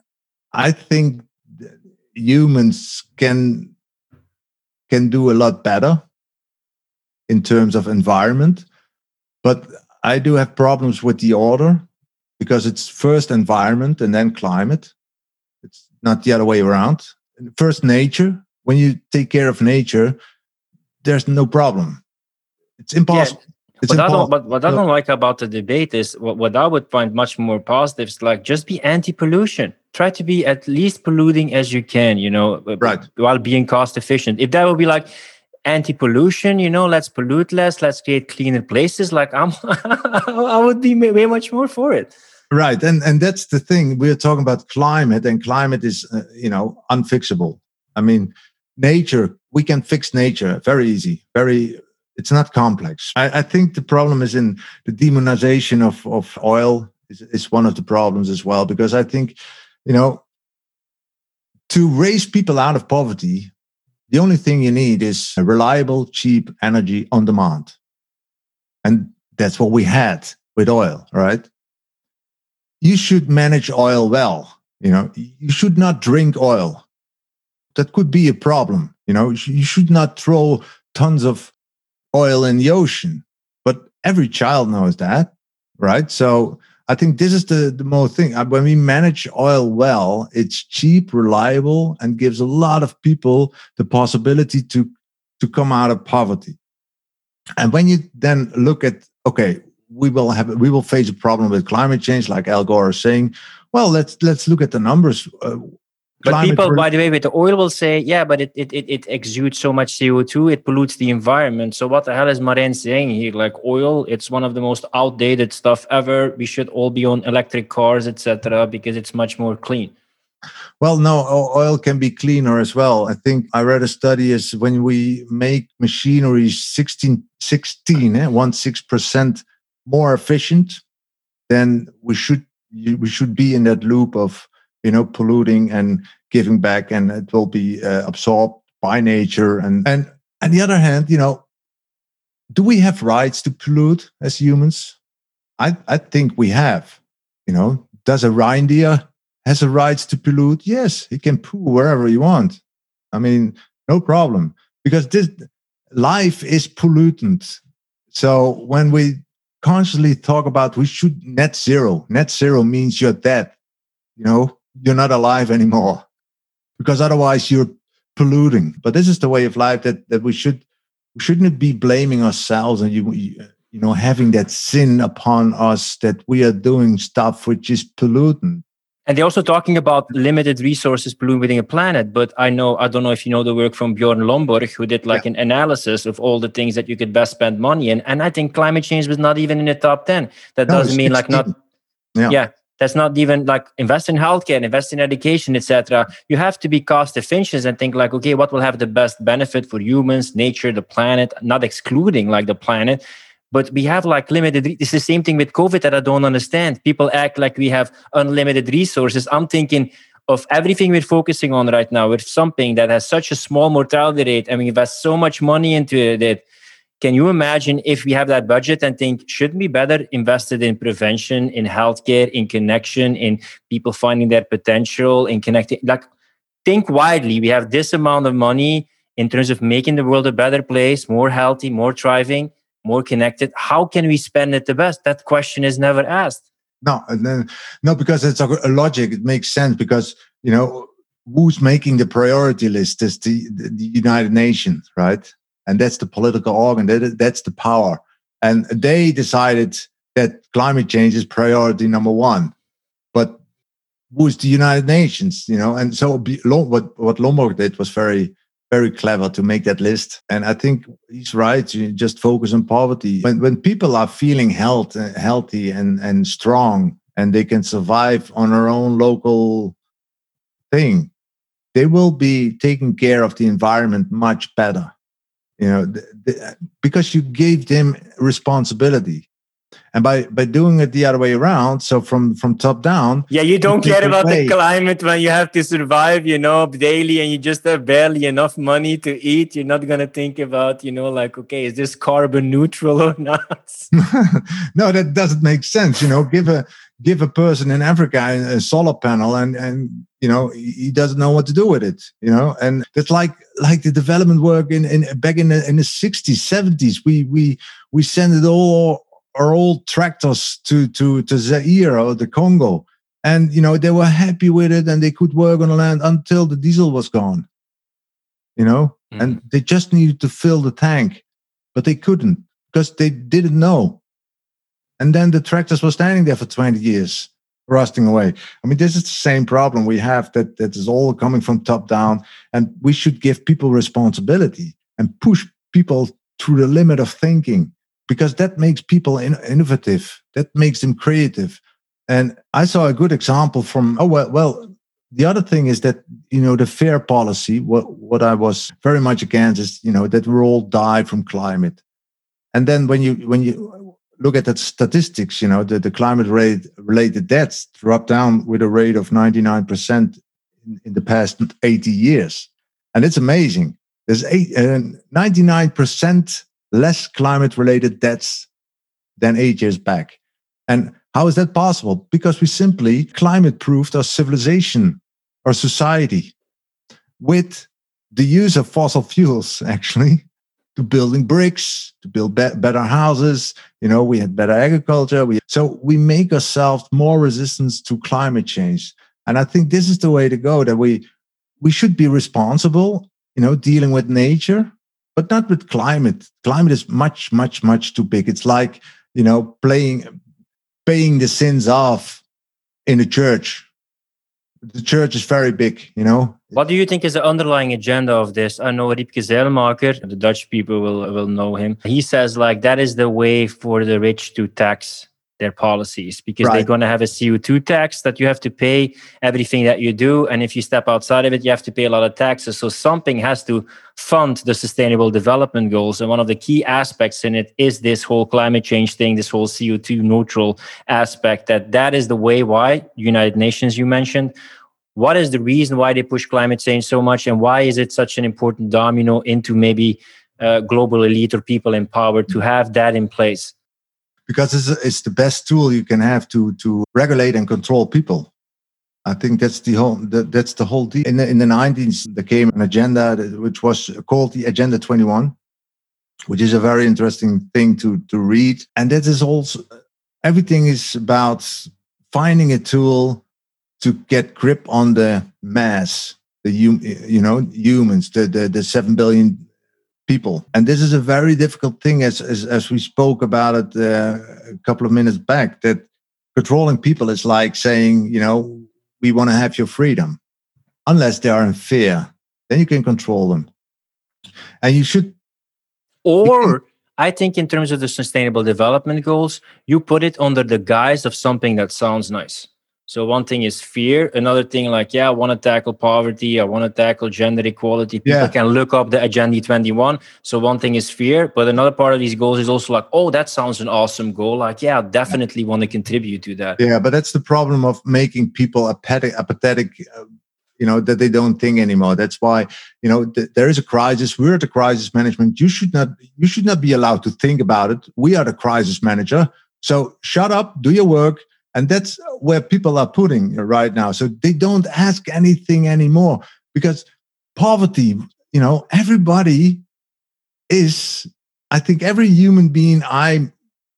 I think humans can can do a lot better in terms of environment. But I do have problems with the order because it's first environment and then climate. It's not the other way around. First nature. When you take care of nature, there's no problem. It's impossible. Yeah. It's what, I don't, what, what I don't like about the debate is what, what I would find much more positive is like just be anti-pollution. Try to be at least polluting as you can, you know, right. while being cost efficient. If that would be like anti-pollution, you know, let's pollute less, let's create cleaner places. Like I'm, I would be way much more for it. Right, and and that's the thing. We're talking about climate, and climate is, uh, you know, unfixable. I mean, nature we can fix nature very easy, very it's not complex. I, I, think the problem is in the demonization of, of oil is, is one of the problems as well, because I think, you know, to raise people out of poverty, the only thing you need is reliable, cheap energy on demand. And that's what we had with oil, right? You should manage oil well. You know, you should not drink oil. That could be a problem. You know, you should not throw tons of oil in the ocean. But every child knows that, right? So I think this is the, the most thing. Uh, when we manage oil well, it's cheap, reliable, and gives a lot of people the possibility to, to come out of poverty. And when you then look at, okay, we will have we will face a problem with climate change, like Al Gore is saying. Well, let's let's look at the numbers. Uh, but people, by the way, with the oil will say, yeah, but it, it, it, it exudes so much CO2, it pollutes the environment. So what the hell is Marijn saying here? Like oil, it's one of the most outdated stuff ever. We should all be on electric cars, etc., because it's much more clean. Well, no, oil can be cleaner as well. I think I read a study is when we make machinery 16, 16 eh, one six percent more efficient, then we should we should be in that loop of you know, polluting and giving back, and it will be uh, absorbed by nature. And and on the other hand, you know, do we have rights to pollute as humans? I I think we have. You know, does a reindeer has a rights to pollute? Yes, he can poo wherever he wants. I mean, no problem because this life is pollutant. So when we constantly talk about we should net zero, net zero means you're dead. You know, you're not alive anymore because otherwise you're polluting. But this is the way of life that that we should we shouldn't be blaming ourselves and you you know having that sin upon us that we are doing stuff which is pollutant. And they're also talking about limited resources polluting a planet. But I know, I don't know if you know the work from Bjorn Lomborg, who did like yeah. an analysis of all the things that you could best spend money in. And I think climate change was not even in the top 10. That no, doesn't mean like not, yeah. yeah that's not even like invest in healthcare invest in education etc you have to be cost efficient and think like okay what will have the best benefit for humans nature the planet not excluding like the planet but we have like limited it's the same thing with covid that i don't understand people act like we have unlimited resources i'm thinking of everything we're focusing on right now with something that has such a small mortality rate and we invest so much money into it can you imagine if we have that budget and think, shouldn't we better invested in prevention, in healthcare, in connection, in people finding their potential, in connecting? Like, think widely. We have this amount of money. in terms of making the world a better place, more healthy, more thriving, more connected. How can we spend it the best? That question is never asked. No, no, because it's a, logic. It makes sense because you know who's making the priority list is the, the United Nations, right? And that's the political organ. That, that's the power. And they decided that climate change is priority number one. But who's the United Nations? You know, and so what what Lomborg did was very very clever to make that list. And I think he's right. You just focus on poverty. When when people are feeling health, uh, healthy and and strong, and they can survive on their own local thing, they will be taking care of the environment much better. You know, the, the, because you gave them responsibility and by by doing it the other way around so from from top down yeah you don't care about way. the climate when you have to survive you know daily and you just have barely enough money to eat. You're not going to think about you know like okay is this carbon neutral or not? No that doesn't make sense you know. Give a give a person in africa a solar panel and and you know he doesn't know what to do with it you know. And it's like like the development work in, in back in the in the 60s 70s we we we send it all our old tractors to to to Zaire or the Congo, and you know they were happy with it and they could work on the land until the diesel was gone. You know, mm. and they just needed to fill the tank, but they couldn't because they didn't know. And then the tractors were standing there for 20 years, rusting away. I mean, this is the same problem we have that that is all coming from top down, and we should give people responsibility and push people to the limit of thinking because that makes people in- innovative that makes them creative. And i saw a good example from oh well well the other thing is that you know the fair policy what what i was very much against is you know that we all die from climate. And then when you when you look at the statistics you know the, the climate rate related deaths dropped down with a rate of 99% in, in the past 80 years. And it's amazing. There's eight, uh, 99% less climate related deaths than eight years back. And how is that possible? Because we simply climate proofed our civilization, our society with the use of fossil fuels, actually, to building bricks, to build be- better houses. You know, we had better agriculture. We, so we make ourselves more resistant to climate change. And I think this is the way to go that we, we should be responsible, you know, dealing with nature, but not with climate. Climate is much, much, much too big. It's like, you know, playing, paying the sins off in the church. The church is very big, you know. What do you think is the underlying agenda of this? I know Riepke Zeilmaker, the Dutch people will, will know him. He says like that is the way for the rich to tax their policies because right. they're going to have a CO2 tax that you have to pay everything that you do. And if you step outside of it, you have to pay a lot of taxes. So something has to fund the sustainable development goals. And one of the key aspects in it is this whole climate change thing, this whole CO2 neutral aspect that that is the way why United Nations you mentioned. What is the reason why they push climate change so much? And why is it such an important domino into maybe uh, global elite or people in power to have that in place? Because it's, it's the best tool you can have to to regulate and control people. I think that's the whole that, that's the whole deal. In the, in the 90s, there came an agenda which was called the Agenda 21, which is a very interesting thing to to read. And that is also everything is about finding a tool to get grip on the mass, the you know humans, the the, the seven billion people. And this is a very difficult thing, as as, as we spoke about it uh, a couple of minutes back. That controlling people is like saying, you know, we want to have your freedom, unless they are in fear. Then you can control them, and you should. Or I think, in terms of the sustainable development goals, you put it under the guise of something that sounds nice. So one thing is fear. Another thing, like, yeah, I want to tackle poverty. I want to tackle gender equality. People yeah. can look up the Agenda 21. So one thing is fear. But another part of these goals is also like, oh, that sounds an awesome goal. Like, yeah, I definitely want to contribute to that. Yeah, but that's the problem of making people apathetic, apathetic uh, you know, that they don't think anymore. That's why, you know, th- there is a crisis. We're the crisis management. You should not, you should not be allowed to think about it. We are the crisis manager. So shut up, do your work and that's where people are putting right now. So they don't ask anything anymore because poverty you know, everybody is, I think every human being I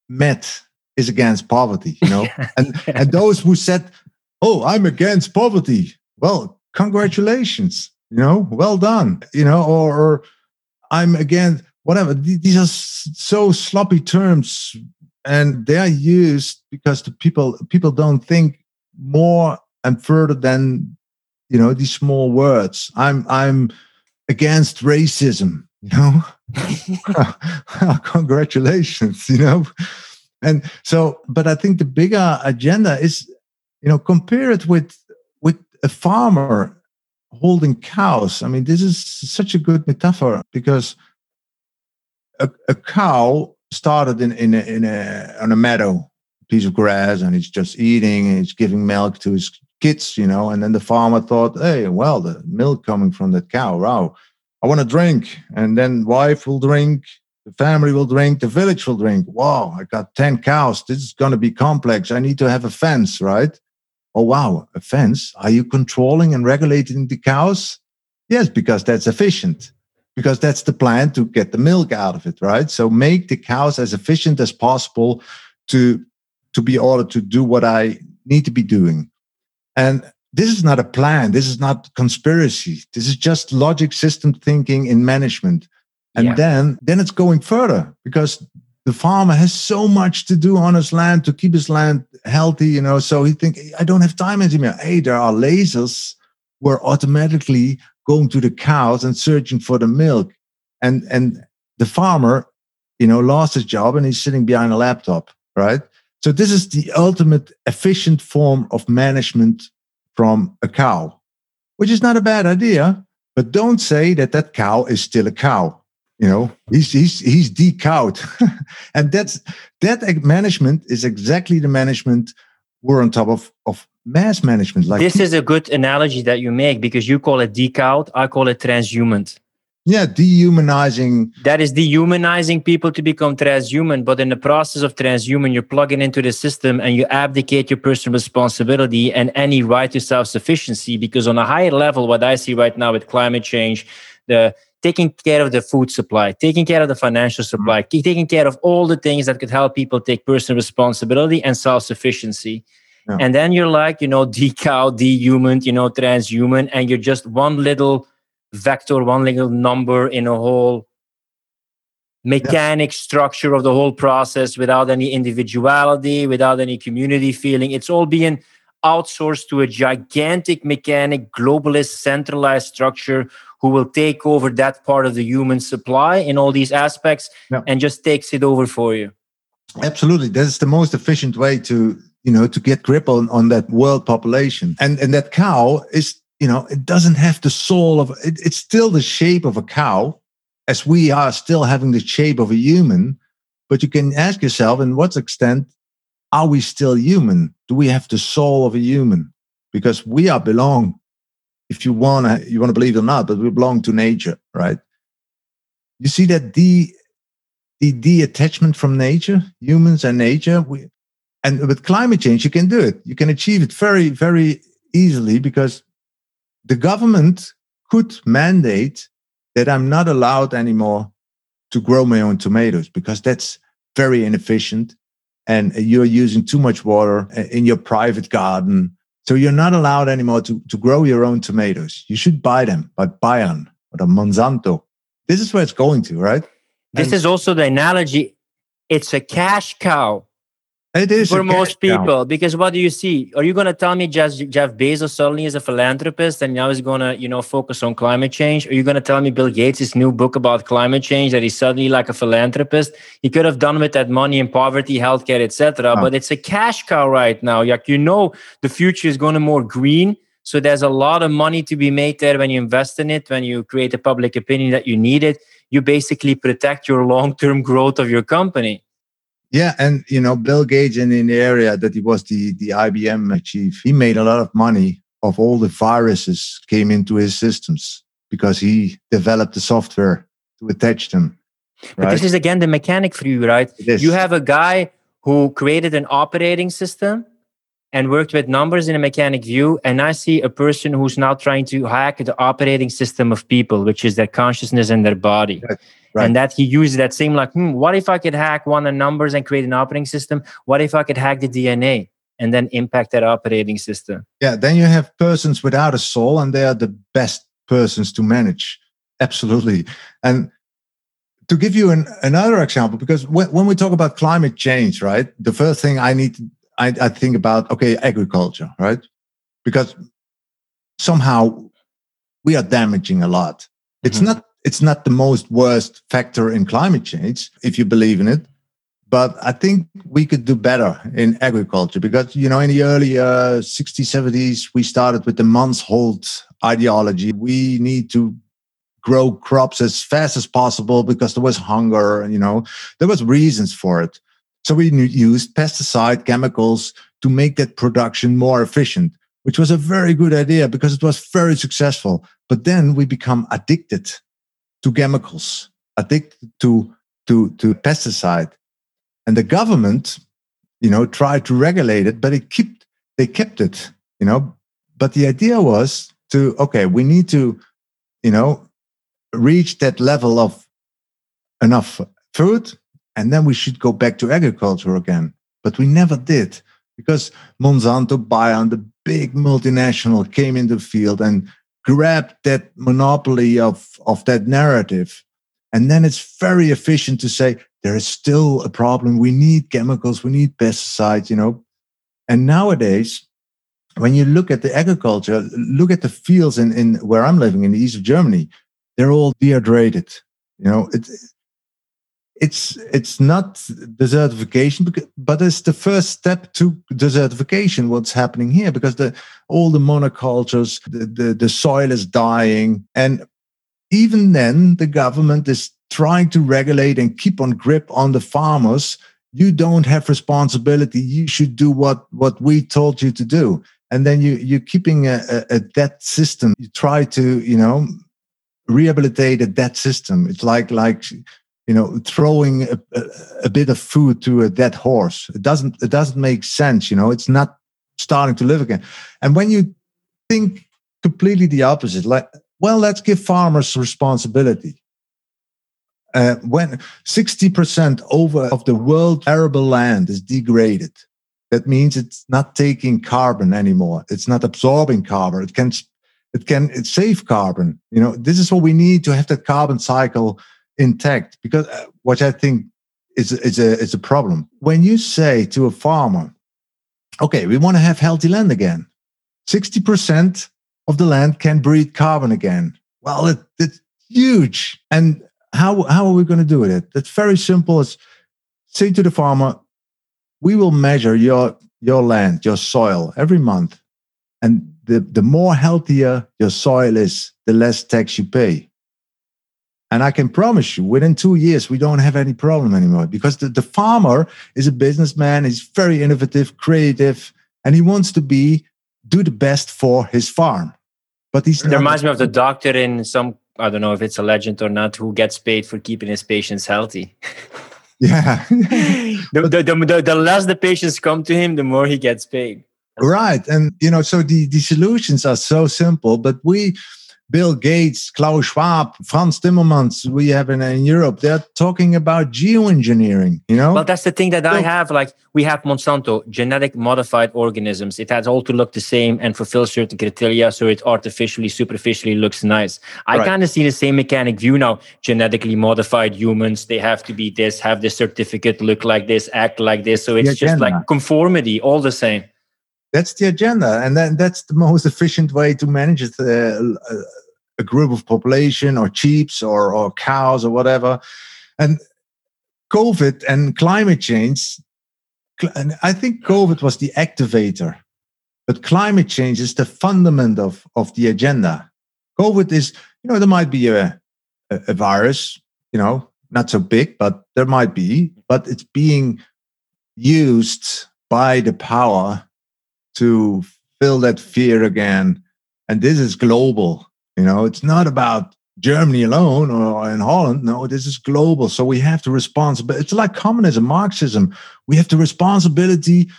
met is against poverty, you know, and, and those who said, Oh, I'm against poverty. Well, congratulations, you know, well done, you know, or, or I'm against whatever. These are so sloppy terms and they are used because the people, people don't think more and further than, you know, these small words. I'm, I'm against racism, you know, congratulations, you know. And so, but I think the bigger agenda is, you know, compare it with with a farmer holding cows. I mean, this is such a good metaphor because a, a cow started in in a, in a on a meadow, piece of grass, and it's just eating. And it's giving milk to his kids, you know. And then the farmer thought, hey, well, the milk coming from that cow, wow, I want to drink. And then wife will drink, the family will drink, the village will drink. Wow, I got 10 cows. This is going to be complex. I need to have a fence, right? Oh, wow, a fence. Are you controlling and regulating the cows? Yes, because that's efficient, because that's the plan to get the milk out of it, right? So make the cows as efficient as possible to, to be ordered to do what I need to be doing. And this is not a plan. This is not conspiracy. This is just logic system thinking in management. And yeah. then, then it's going further because the farmer has so much to do on his land to keep his land healthy, you know. So he think, I don't have time anymore. Hey, there are lasers where automatically going to the cows and searching for the milk. And and the farmer, you know, lost his job and he's sitting behind a laptop, right? So this is the ultimate efficient form of management from a cow, which is not a bad idea. But don't say that that cow is still a cow. You know, he's he's he's decowed, and that's that management is exactly the management we're on top of of mass management. Like this is a good analogy that you make because you call it decowed, I call it transhuman. Yeah, dehumanizing. That is dehumanizing people to become transhuman. But in the process of transhuman, you're plugging into the system and you abdicate your personal responsibility and any right to self sufficiency. Because on a higher level, what I see right now with climate change, the taking care of the food supply, taking care of the financial mm-hmm. supply, mm-hmm. taking care of all the things that could help people take personal responsibility and self sufficiency. Yeah. And then you're like, you know, decow, dehuman, you know, transhuman, and you're just one little vector, one little number in a whole mechanic yes. structure of the whole process without any individuality, without any community feeling. It's all being outsourced to a gigantic mechanic, globalist, centralized structure who will take over that part of the human supply in all these aspects yeah. and just takes it over for you. Absolutely. That's the most efficient way to, you know, to get grip on, on that world population. And and that cow is you know, it doesn't have the soul of it, it's still the shape of a cow, as we are still having the shape of a human. But you can ask yourself, in what extent are we still human? Do we have the soul of a human? Because we are belong, if you want to, you want to believe it or not, but we belong to nature, right? You see that the the detachment from nature, humans and nature. We, and with climate change, you can do it. You can achieve it very, very easily because the government could mandate that I'm not allowed anymore to grow my own tomatoes because that's very inefficient and you're using too much water in your private garden. So you're not allowed anymore to, to grow your own tomatoes. You should buy them by Bayer or the Monsanto. This is where it's going to, right? This and is also the analogy. It's a cash cow. It is for most people because what do you see? Are you going to tell me Jeff, Jeff Bezos suddenly is a philanthropist and now he's going to you know focus on climate change? Are you going to tell me Bill Gates' new book about climate change that he's suddenly like a philanthropist? He could have done with that money in poverty, healthcare, etc. Oh. But it's a cash cow right now. Like you know, the future is going to more green. So there's a lot of money to be made there when you invest in it. When you create a public opinion that you need it, you basically protect your long-term growth of your company. Yeah, and you know, Bill Gates in, in the area that he was the the IBM chief, he made a lot of money of all the viruses came into his systems because he developed the software to attach them. Right? But this is again the mechanic for you, right? You have a guy who created an operating system and worked with numbers in a mechanic view. And I see a person who's now trying to hack the operating system of people, which is their consciousness and their body. Right. Right. And that he uses that same like, hmm, what if I could hack one of the numbers and create an operating system? What if I could hack the DNA and then impact that operating system? Yeah, then you have persons without a soul, and they are the best persons to manage. Absolutely. And to give you an, another example, because when, when we talk about climate change, right, the first thing I need to, I, I think about, okay, agriculture, right? Because somehow we are damaging a lot. It's Mhm. not it's not the most worst factor in climate change if you believe in it but i think we could do better in agriculture because you know in the early uh, 60s 70s we started with the mansholt ideology we need to grow crops as fast as possible because there was hunger you know there was reasons for it so we used pesticide chemicals to make that production more efficient which was a very good idea because it was very successful. But then we become addicted to chemicals addicted to to to pesticide. And the government you know tried to regulate it but it kept they kept it you know. But the idea was to okay we need to you know reach that level of enough food and then we should go back to agriculture again. But we never did because monsanto bayer the big multinational came in the field and grabbed that monopoly of of that narrative. And then it's very efficient to say there is still a problem. We need chemicals. We need pesticides you know? And nowadays when you look at the agriculture look at the fields in, in where i'm living in the east of germany they're all dehydrated you know? It, it's it's not desertification but it's the first step to desertification what's happening here because the all the monocultures the, the, the soil is dying and even then the government is trying to regulate and keep on grip on the farmers. You don't have responsibility. You should do what what we told you to do. And then you you're keeping a, a, a dead system. You try to you know rehabilitate a debt system. It's like like you know throwing a, a, bit of food to a dead horse. It doesn't it doesn't make sense you know it's not starting to live again. And when you think completely the opposite like well let's give farmers responsibility. Uh, when 60% over of the world arable land is degraded that means it's not taking carbon anymore. It's not absorbing carbon. It can it can it save carbon. You know this is what we need to have that carbon cycle intact because uh, what i think is is a is a problem. When you say to a farmer okay we want to have healthy land again 60% of the land can breathe carbon again. Well it, it's huge. And how how are we going to do it? It's very simple it's say to the farmer we will measure your your land your soil every month and the, the more healthier your soil is the less tax you pay and I can promise you, within two years, we don't have any problem anymore because the, the farmer is a businessman. He's very innovative, creative, and he wants to be do the best for his farm. But he's It reminds me of the doctor in some, I don't know if it's a legend or not, who gets paid for keeping his patients healthy. yeah, the, the, the, the, the less the patients come to him, the more he gets paid. right. And you know, so the the solutions are so simple, but we. Bill Gates, Klaus Schwab, Frans Timmermans, we have in, in Europe, they're talking about geoengineering, you know? Well, that's the thing that I have. Like, we have Monsanto, genetic modified organisms. It has all to look the same and fulfill certain criteria, so it artificially, superficially looks nice. I Right. kind of see the same mechanic view now. Genetically modified humans, they have to be this, have this certificate, look like this, act like this. So it's just agenda. like uh, conformity, all the same. That's the agenda and then that's the most efficient way to manage uh, a, group of population or sheeps or, or cows or whatever. And covid and climate change and i think covid was the activator but climate change is the fundament of, of the agenda. Covid is you know there might be a, a virus you know not so big but there might be but it's being used by the power to fill that fear again. And this is global. You know, it's not about Germany alone or in Holland. No, this is global. So we have the responsibility. It's like communism, Marxism. We have the responsibility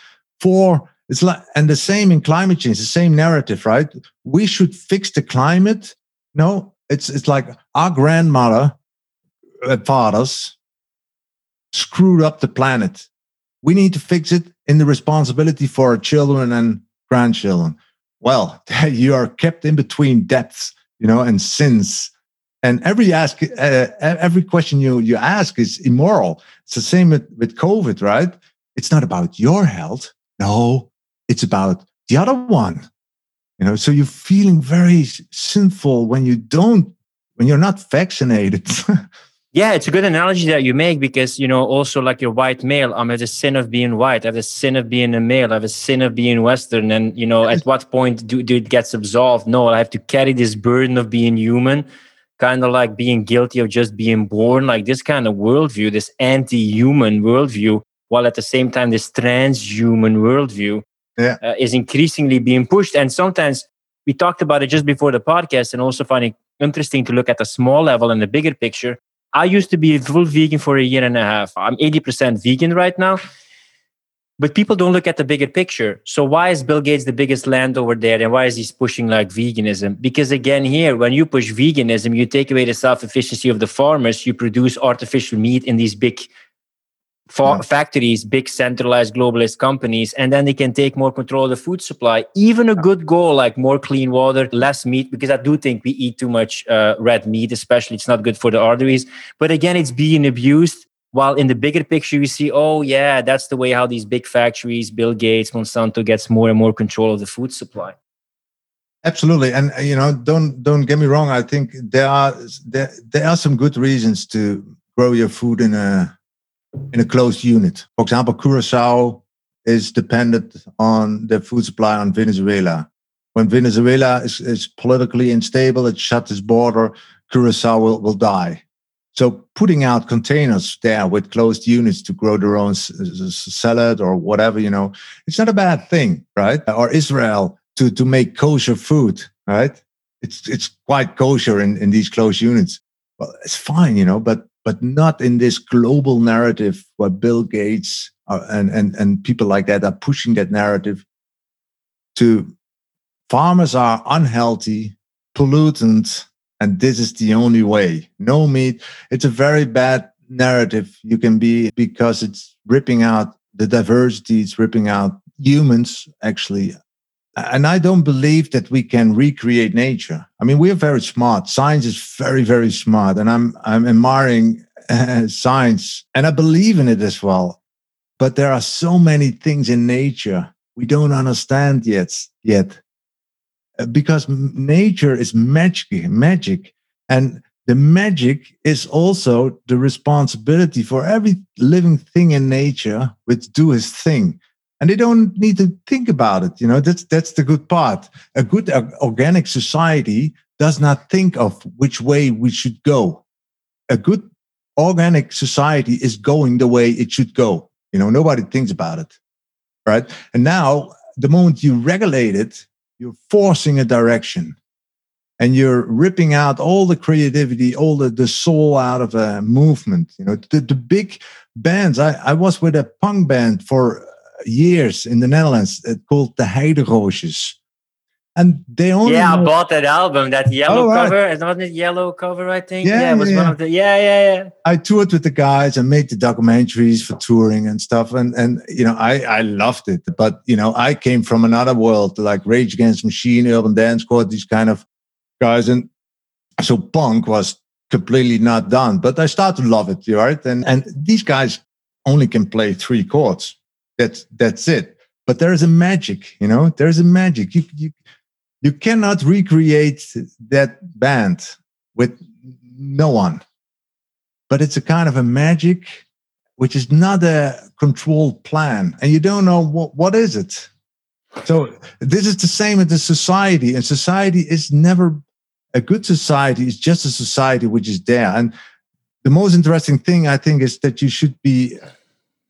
for It's like, and the same in climate change, the same narrative, right? We should fix the climate. No, it's it's like our grandmother, uh, fathers, screwed up the planet. We need to fix it in the responsibility for our children and grandchildren. Well, you are kept in between depths, you know, and sins. And every ask, uh, every question you you ask is immoral. It's the same with, with COVID, right? It's not about your health. No, it's about the other one. You know, so you're feeling very sinful when you don't, when you're not vaccinated. yeah, it's a good analogy that you make because, you know, also like your white male, I'm at the sin of being white. I have the sin of being a male. I have a sin of being Western. And, you know, at what point do, do it gets absolved? No, I have to carry this burden of being human, kind of like being guilty of just being born, like this kind of worldview, this anti human worldview, while at the same time, this transhuman worldview yeah. uh, is increasingly being pushed. And sometimes we talked about it just before the podcast, and also finding interesting to look at the small level and the bigger picture. I used to be a full vegan for a year and a half. I'm 80% vegan right now. But people don't look at the bigger picture. So why is Bill Gates the biggest landowner there and why is he pushing like veganism? Because again, here, when you push veganism, you take away the self-efficiency of the farmers, you produce artificial meat in these big fa- factories, big centralized globalist companies, and then they can take more control of the food supply. Even a good goal like more clean water, less meat, because I do think we eat too much uh, red meat, especially it's not good for the arteries. But again, it's being abused. While in the bigger picture, you see, oh yeah, that's the way how these big factories, Bill Gates, Monsanto gets more and more control of the food supply. Absolutely, and uh, you know, don't don't get me wrong. I think there are there, there are some good reasons to grow your food in a in a closed unit. For example, Curacao is dependent on the food supply on Venezuela. When Venezuela is, is politically unstable, it shuts its border, Curacao will, will die. So putting out containers there with closed units to grow their own salad or whatever, you know, it's not a bad thing, right? Or Israel to, to make kosher food, right? It's, it's quite kosher in, in these closed units. Well, it's fine, you know, but but not in this global narrative where Bill Gates are, and, and, and people like that are pushing that narrative to farmers are unhealthy, pollutant, and this is the only way. No meat. It's a very bad narrative you can be because it's ripping out the diversity, it's ripping out humans actually and I don't believe that we can recreate nature. I mean, we are very smart. Science is very, very smart, and I'm I'm admiring uh, science, and I believe in it as well. But there are so many things in nature we don't understand yet. Yet, uh, because nature is magic, magic, and the magic is also the responsibility for every living thing in nature which do its thing and they don't need to think about it you know that's that's the good part. A good uh, organic society does not think of which way we should go. A good organic society is going the way it should go. You know nobody thinks about it right? And now the moment you regulate it you're forcing a direction. And you're ripping out all the creativity all the, the soul out of a movement you know. The, the big bands I, I was with a punk band for years in the Netherlands uh, called the Heide Heideroosjes. And they only yeah, I bought that album, that yellow oh, right. cover. It's not it yellow cover, I think. Yeah, yeah it was yeah. one of the yeah, yeah, yeah. I toured with the guys and made the documentaries for touring and stuff, and and you know I I loved it. But you know I came from another world, like Rage Against Machine, Urban Dance Squad, these kind of guys, and so punk was completely not done. But I started to love it, right? And and these guys only can play three chords that's that's it. But there is a magic, you know. There's a magic. You you you cannot recreate that band with no one. But it's a kind of a magic which is not a controlled plan, and you don't know what what is it. So this is the same in the society, and society is never a good society. It's just a society which is there. And the most interesting thing I think is that you should be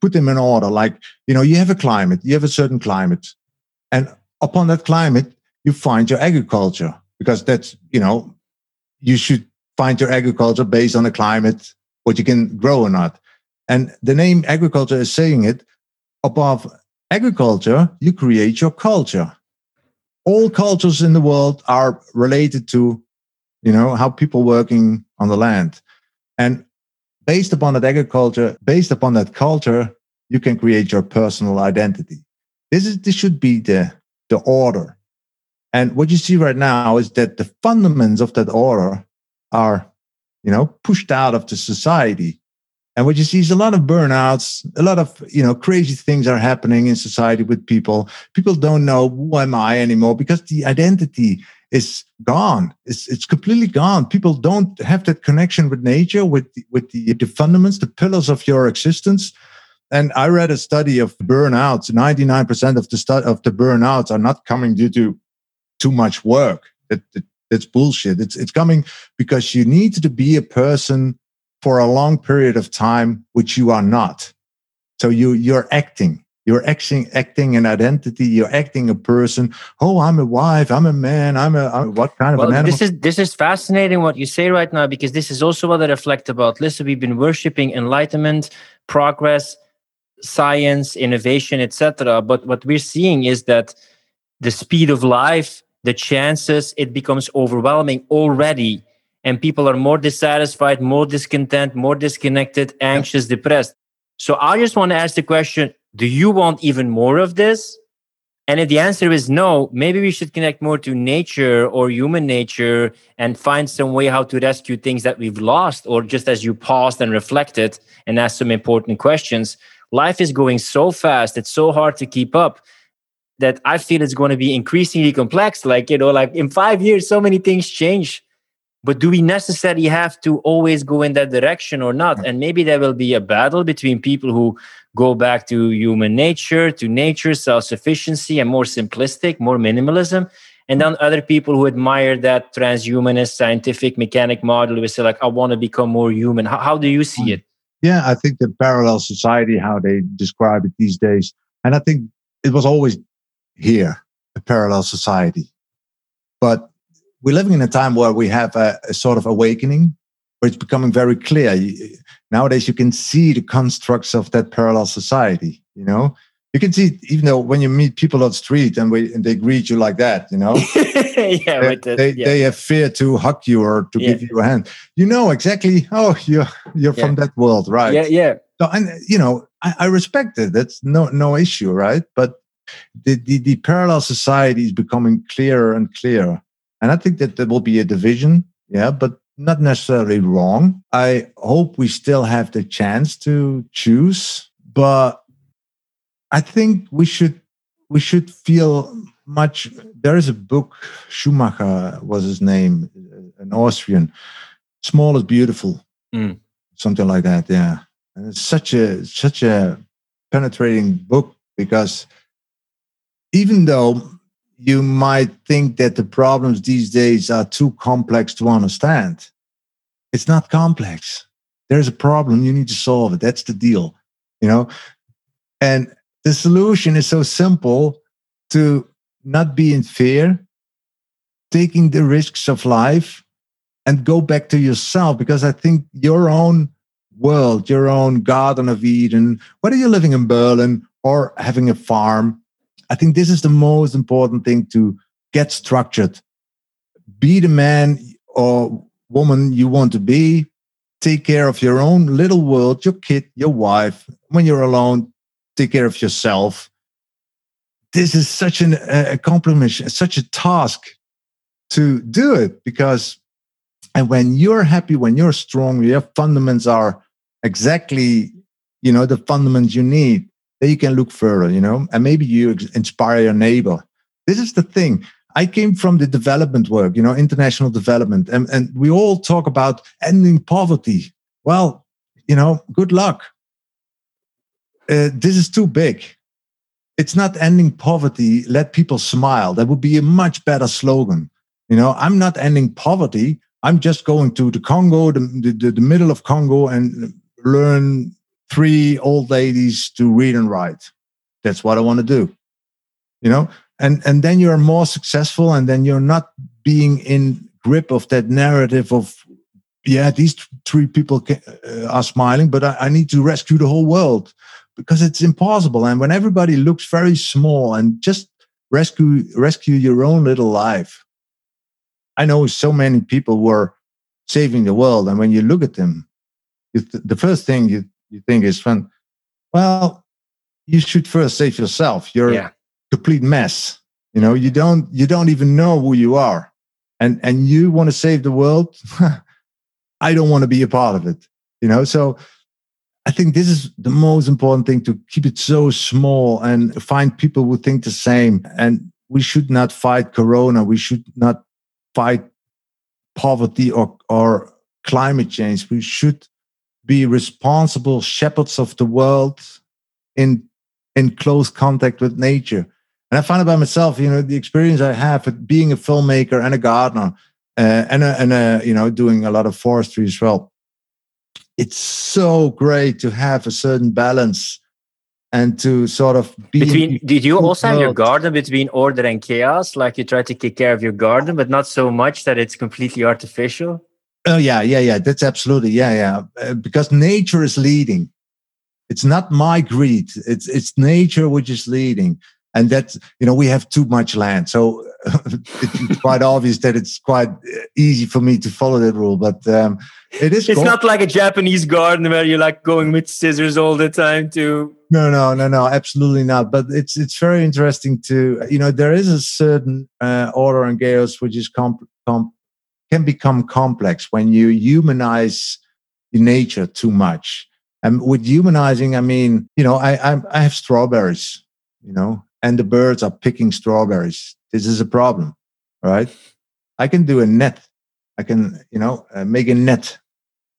put them in order. Like, you know, you have a climate, you have a certain climate. And upon that climate, you find your agriculture because that's, you know, you should find your agriculture based on the climate, what you can grow or not. And the name agriculture is saying it above agriculture, you create your culture. All cultures in the world are related to, you know, how people working on the land. And based upon that agriculture, based upon that culture, you can create your personal identity. This is this should be the the order. And what you see right now is that the fundamentals of that order are, you know, pushed out of the society. And what you see is a lot of burnouts, a lot of, you know, crazy things are happening in society with people. People don't know who am I anymore because the identity is gone. It's, it's completely gone. People don't have that connection with nature, with the, with the, the fundamentals, the pillars of your existence. And I read a study of burnouts. 99% of the stu- of the burnouts are not coming due to too much work. It, it, it's bullshit. It's it's coming because you need to be a person for a long period of time, which you are not. So you you're acting. You're acting acting an identity. You're acting a person. Oh, I'm a wife. I'm a man. I'm a I'm, what kind of well, an animal? this is this is fascinating what you say right now because this is also what I reflect about. Listen, we've been worshiping enlightenment, progress, science, innovation, etc. But what we're seeing is that the speed of life, the chances, it becomes overwhelming already, and people are more dissatisfied, more discontent, more disconnected, anxious, depressed. So I just want to ask the question: Do you want even more of this? And if the answer is no, maybe we should connect more to nature or human nature and find some way how to rescue things that we've lost, or just as you paused and reflected and asked some important questions. Life is going so fast, it's so hard to keep up that I feel it's going to be increasingly complex. Like, you know, like in five years, so many things change. But do we necessarily have to always go in that direction or not? Mm. And maybe there will be a battle between people who go back to human nature, to nature, self sufficiency, and more simplistic, more minimalism. And then other people who admire that transhumanist scientific mechanic model will say, like, I want to become more human. How, how do you see it? Yeah, I think the parallel society, how they describe it these days, and I think it was always here, a parallel society. But we're living in a time where we have a, a sort of awakening, where it's becoming very clear. Nowadays, you can see the constructs of that parallel society. You know, you can see even though when you meet people on the street and, we, and they greet you like that, you know, yeah, they, the, they, yeah. they have fear to hug you or to Yeah. give you a hand. You know exactly. Oh, you're you're Yeah. from that world, right? yeah, yeah. So, and you know, I, I respect it. That's no no issue, right? But the, the the parallel society is becoming clearer and clearer, and I think that there will be a division, yeah, but not necessarily wrong. I hope we still have the chance to choose, but I think we should we should feel much. There is a book Schumacher was his name, an Austrian. Small is beautiful, Mm. something like that. Yeah, and it's such a such a penetrating book because even though you might think that the problems these days are too complex to understand, it's not complex. There's a problem, you need to solve it. That's the deal, you know. And the solution is so simple to not be in fear, taking the risks of life, and go back to yourself because I think your own world, your own Garden of Eden, whether you're living in Berlin or having a farm, I think this is the most important thing to get structured. Be the man or woman you want to be. Take care of your own little world, your kid, your wife. When you're alone, take care of yourself. This is such an uh, accomplishment, such a task to do it because and when you're happy when you're strong your fundamentals are exactly you know the fundamentals you need then you can look further you know? And maybe you inspire your neighbor. This is the thing. I came from the development work you know international development and, and we all talk about ending poverty. Well you know good luck. Uh, this is too big. It's not ending poverty let people smile. That would be a much better slogan. You know i'm not ending poverty. I'm just going to the congo the, the, the middle of congo and learn three old ladies to read and write that's what i want to do you know and and then you're more successful and then you're not being in grip of that narrative of yeah these th- three people uh, are smiling but I, I need to rescue the whole world because it's impossible. And when everybody looks very small and just rescue rescue your own little life. I know so many people were saving the world, and when you look at them, th- the first thing you, you think is, "Fun, well, you should first save yourself. You're yeah. a complete mess. You know, you don't you don't even know who you are, and and you want to save the world. I don't want to be a part of it. You know, so I think this is the most important thing to keep it so small and find people who think the same. And we should not fight Corona. We should not fight poverty or, or climate change. We should be responsible shepherds of the world in in close contact with nature. And I find it by myself, you know, the experience I have with being a filmmaker and a gardener, uh, and a, and a, you know, doing a lot of forestry as well. It's so great to have a certain balance and to sort of be between did you also have your garden between order and chaos? Like you try to take care of your garden but not so much that it's completely artificial oh yeah yeah yeah. That's absolutely yeah yeah. Uh, because nature is leading. It's not my greed. It's it's nature which is leading. And that's you know we have too much land. So it's quite obvious that it's quite uh, easy for me to follow that rule but um, it is it's not like a japanese garden where you're like going with scissors all the time to no no no no absolutely not. But it's it's very interesting to you know there is a certain uh, order and chaos which is comp, comp can become complex when you humanize nature too much and with humanizing i mean you know i i, I have strawberries you know and the birds are picking strawberries. This is a problem, right? I can do a net. I can, you know, uh, make a net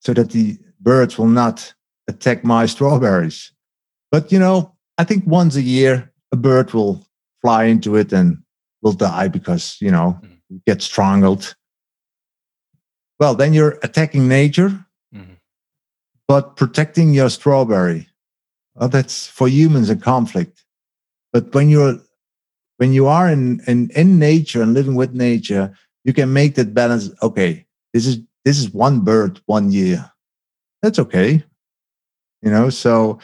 so that the birds will not attack my strawberries. But, you know, I think once a year, a bird will fly into it and will die because, you know, mm-hmm. get strangled. Well, then you're attacking nature, mm-hmm. but protecting your strawberry. Well, that's for humans a conflict. But when you're when you are in, in in nature and living with nature, you can make that balance. Okay, this is this is one bird one year. That's okay. You know, so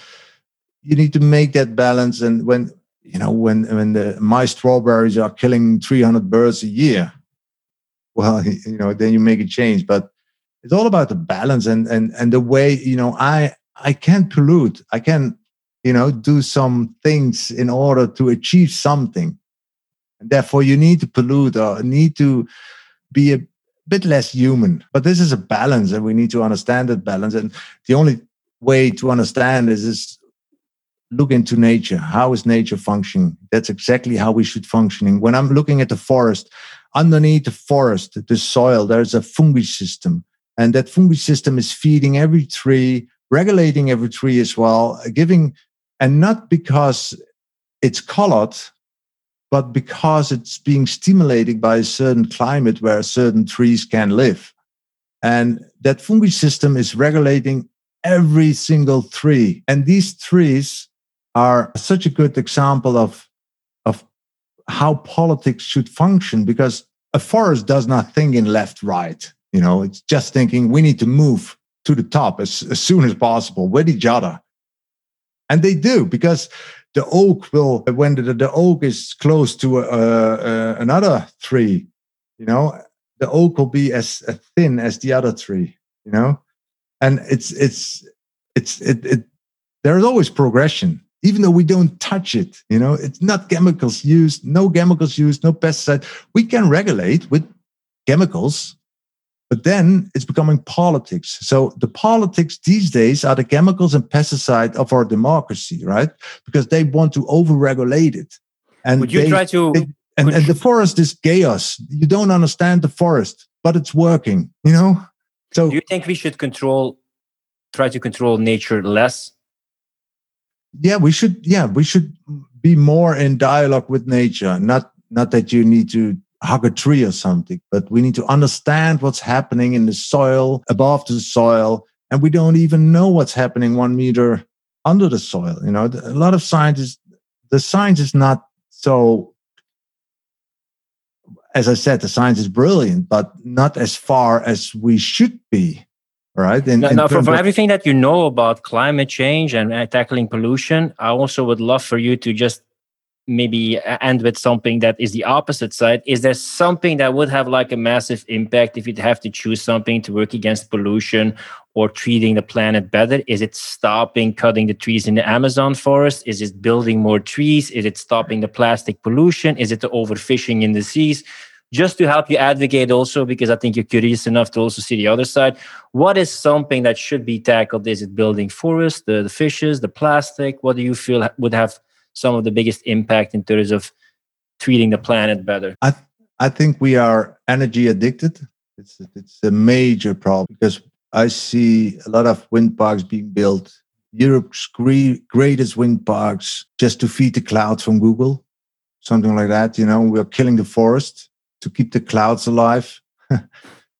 you need to make that balance. And when you know when when the my strawberries are killing 300 birds a year, well, you know, then you make a change. But it's all about the balance and and and the way you know I I can't pollute. I can you know do some things in order to achieve something. And therefore you need to pollute or need to be a bit less human. But this is a balance and we need to understand that balance. And the only way to understand is is look into nature. How is nature functioning? That's exactly how we should functioning. When i'm looking at the forest underneath the forest the soil there's a fungi system and that fungi system is feeding every tree regulating every tree as well giving and not because it's colored, but because it's being stimulated by a certain climate where certain trees can live. And that fungi system is regulating every single tree. And these trees are such a good example of, how politics should function because a forest does not think in left, right. You know, it's just thinking we need to move to the top as, as soon as possible with each other. And they do because the oak will, when the, the oak is close to uh, uh, another tree, you know, the oak will be as, as thin as the other tree, you know, and it's, it's, it's, it, it, there's always progression even though we don't touch it you know it's not chemicals used no chemicals used no pesticide we can regulate with chemicals but then it's becoming politics. So the politics these days are the chemicals and pesticide of our democracy, right? Because they want to over-regulate it. And would you they, try to? They, and, and the forest is chaos. You don't understand the forest, but it's working. You know. So do you think we should control, try to control nature less? Yeah, we should. Yeah, we should be more in dialogue with nature. Not not that you need to hug a tree or something, but we need to understand what's happening in the soil, above the soil, and we don't even know what's happening one meter under the soil. You know, a lot of scientists, the science is not so. As I said, the science is brilliant, but not as far as we should be. Right? In, now, in now from, from everything that you know about climate change and uh, tackling pollution, I also would love for you to just maybe end with something that is the opposite side. Is there something that would have like a massive impact if you'd have to choose something to work against pollution or treating the planet better? Is it stopping cutting the trees in the amazon forest? Is it building more trees? Is it stopping the plastic pollution? Is it the overfishing in the seas just to help you advocate also because i think you're curious enough to also see the other side what is something that should be tackled is it building forests the, the fishes the plastic what do you feel would have some of the biggest impact in terms of treating the planet better? I I think we are energy addicted. It's it's a major problem because I see a lot of wind parks being built. Europe's greatest wind parks just to feed the clouds from Google, something like that. You know, we're killing the forest to keep the clouds alive.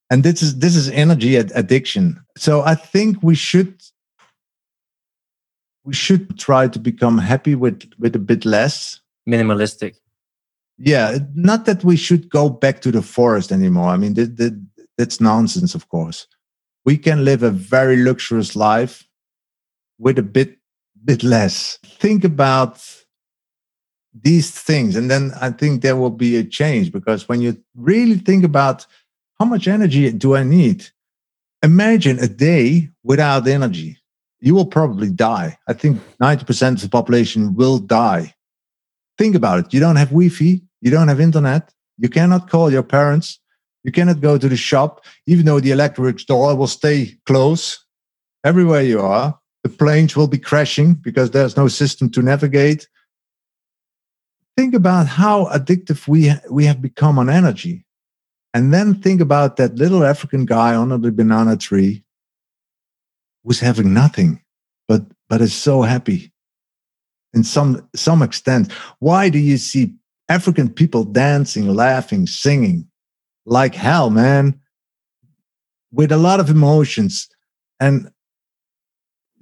and this is this is energy addiction. So I think we should we should try to become happy with with a bit less. Minimalistic. Yeah not that we should go back to the forest anymore. I mean that, that, that's nonsense of course. We can live a very luxurious life with a bit bit less. Think about these things and then i think there will be a change because when you really think about how much energy do i need imagine a day without energy you will probably die. I think 90% of the population will die. Think about it. You don't have Wi Fi, you don't have internet, you cannot call your parents, you cannot go to the shop, even though the electric store will stay close. Everywhere you are, the planes will be crashing because there's no system to navigate. Think about how addictive we, we have become on energy. And then think about that little African guy under the banana tree who's having nothing, but but is so happy. In some some extent, why do you see African people dancing, laughing, singing like hell, man, with a lot of emotions, and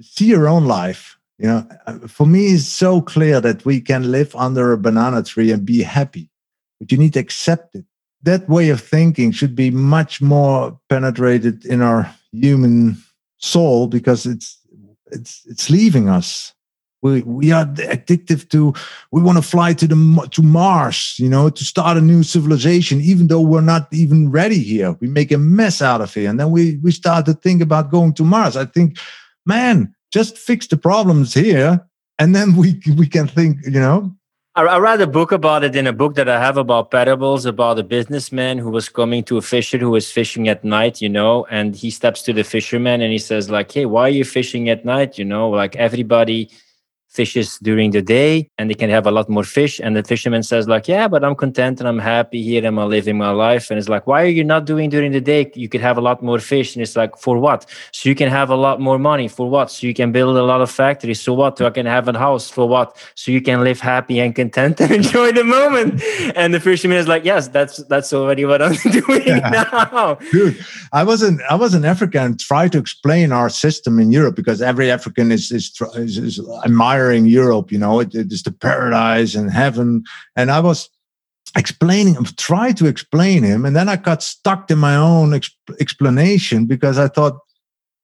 see your own life. You know, uh, for me, it's so clear that we can live under a banana tree and be happy, but you need to accept it. That way of thinking should be much more penetrated in our human soul because it's it's it's leaving us. We we are addictive to we want to fly to the to mars you know to start a new civilization even though we're not even ready here. We make a mess out of here and then we we start to think about going to mars. I think man just fix the problems here and then we we can think you know I, I read a book about it in a book that I have about parables about a businessman who was coming to a fisher who was fishing at night, you know, and he steps to the fisherman and he says, like, hey, why are you fishing at night? You know, like everybody fishes during the day and they can have a lot more fish. And the fisherman says, like, yeah, but I'm content and I'm happy here and I'm living my life. And it's like, why are you not doing during the day? You could have a lot more fish. And it's like, for what? So you can have a lot more money. For what? So you can build a lot of factories. So what? So I can have a house. For what? So you can live happy and content and enjoy the moment. And the fisherman is like, yes, that's that's already what I'm doing yeah. now. Dude, I was in I was in Africa and tried to explain our system in Europe because every African is is, is, is admiring admiring Europe. You know, it, it is the paradise and heaven. And I was explaining him, try to explain him, and then I got stuck in my own exp- explanation because I thought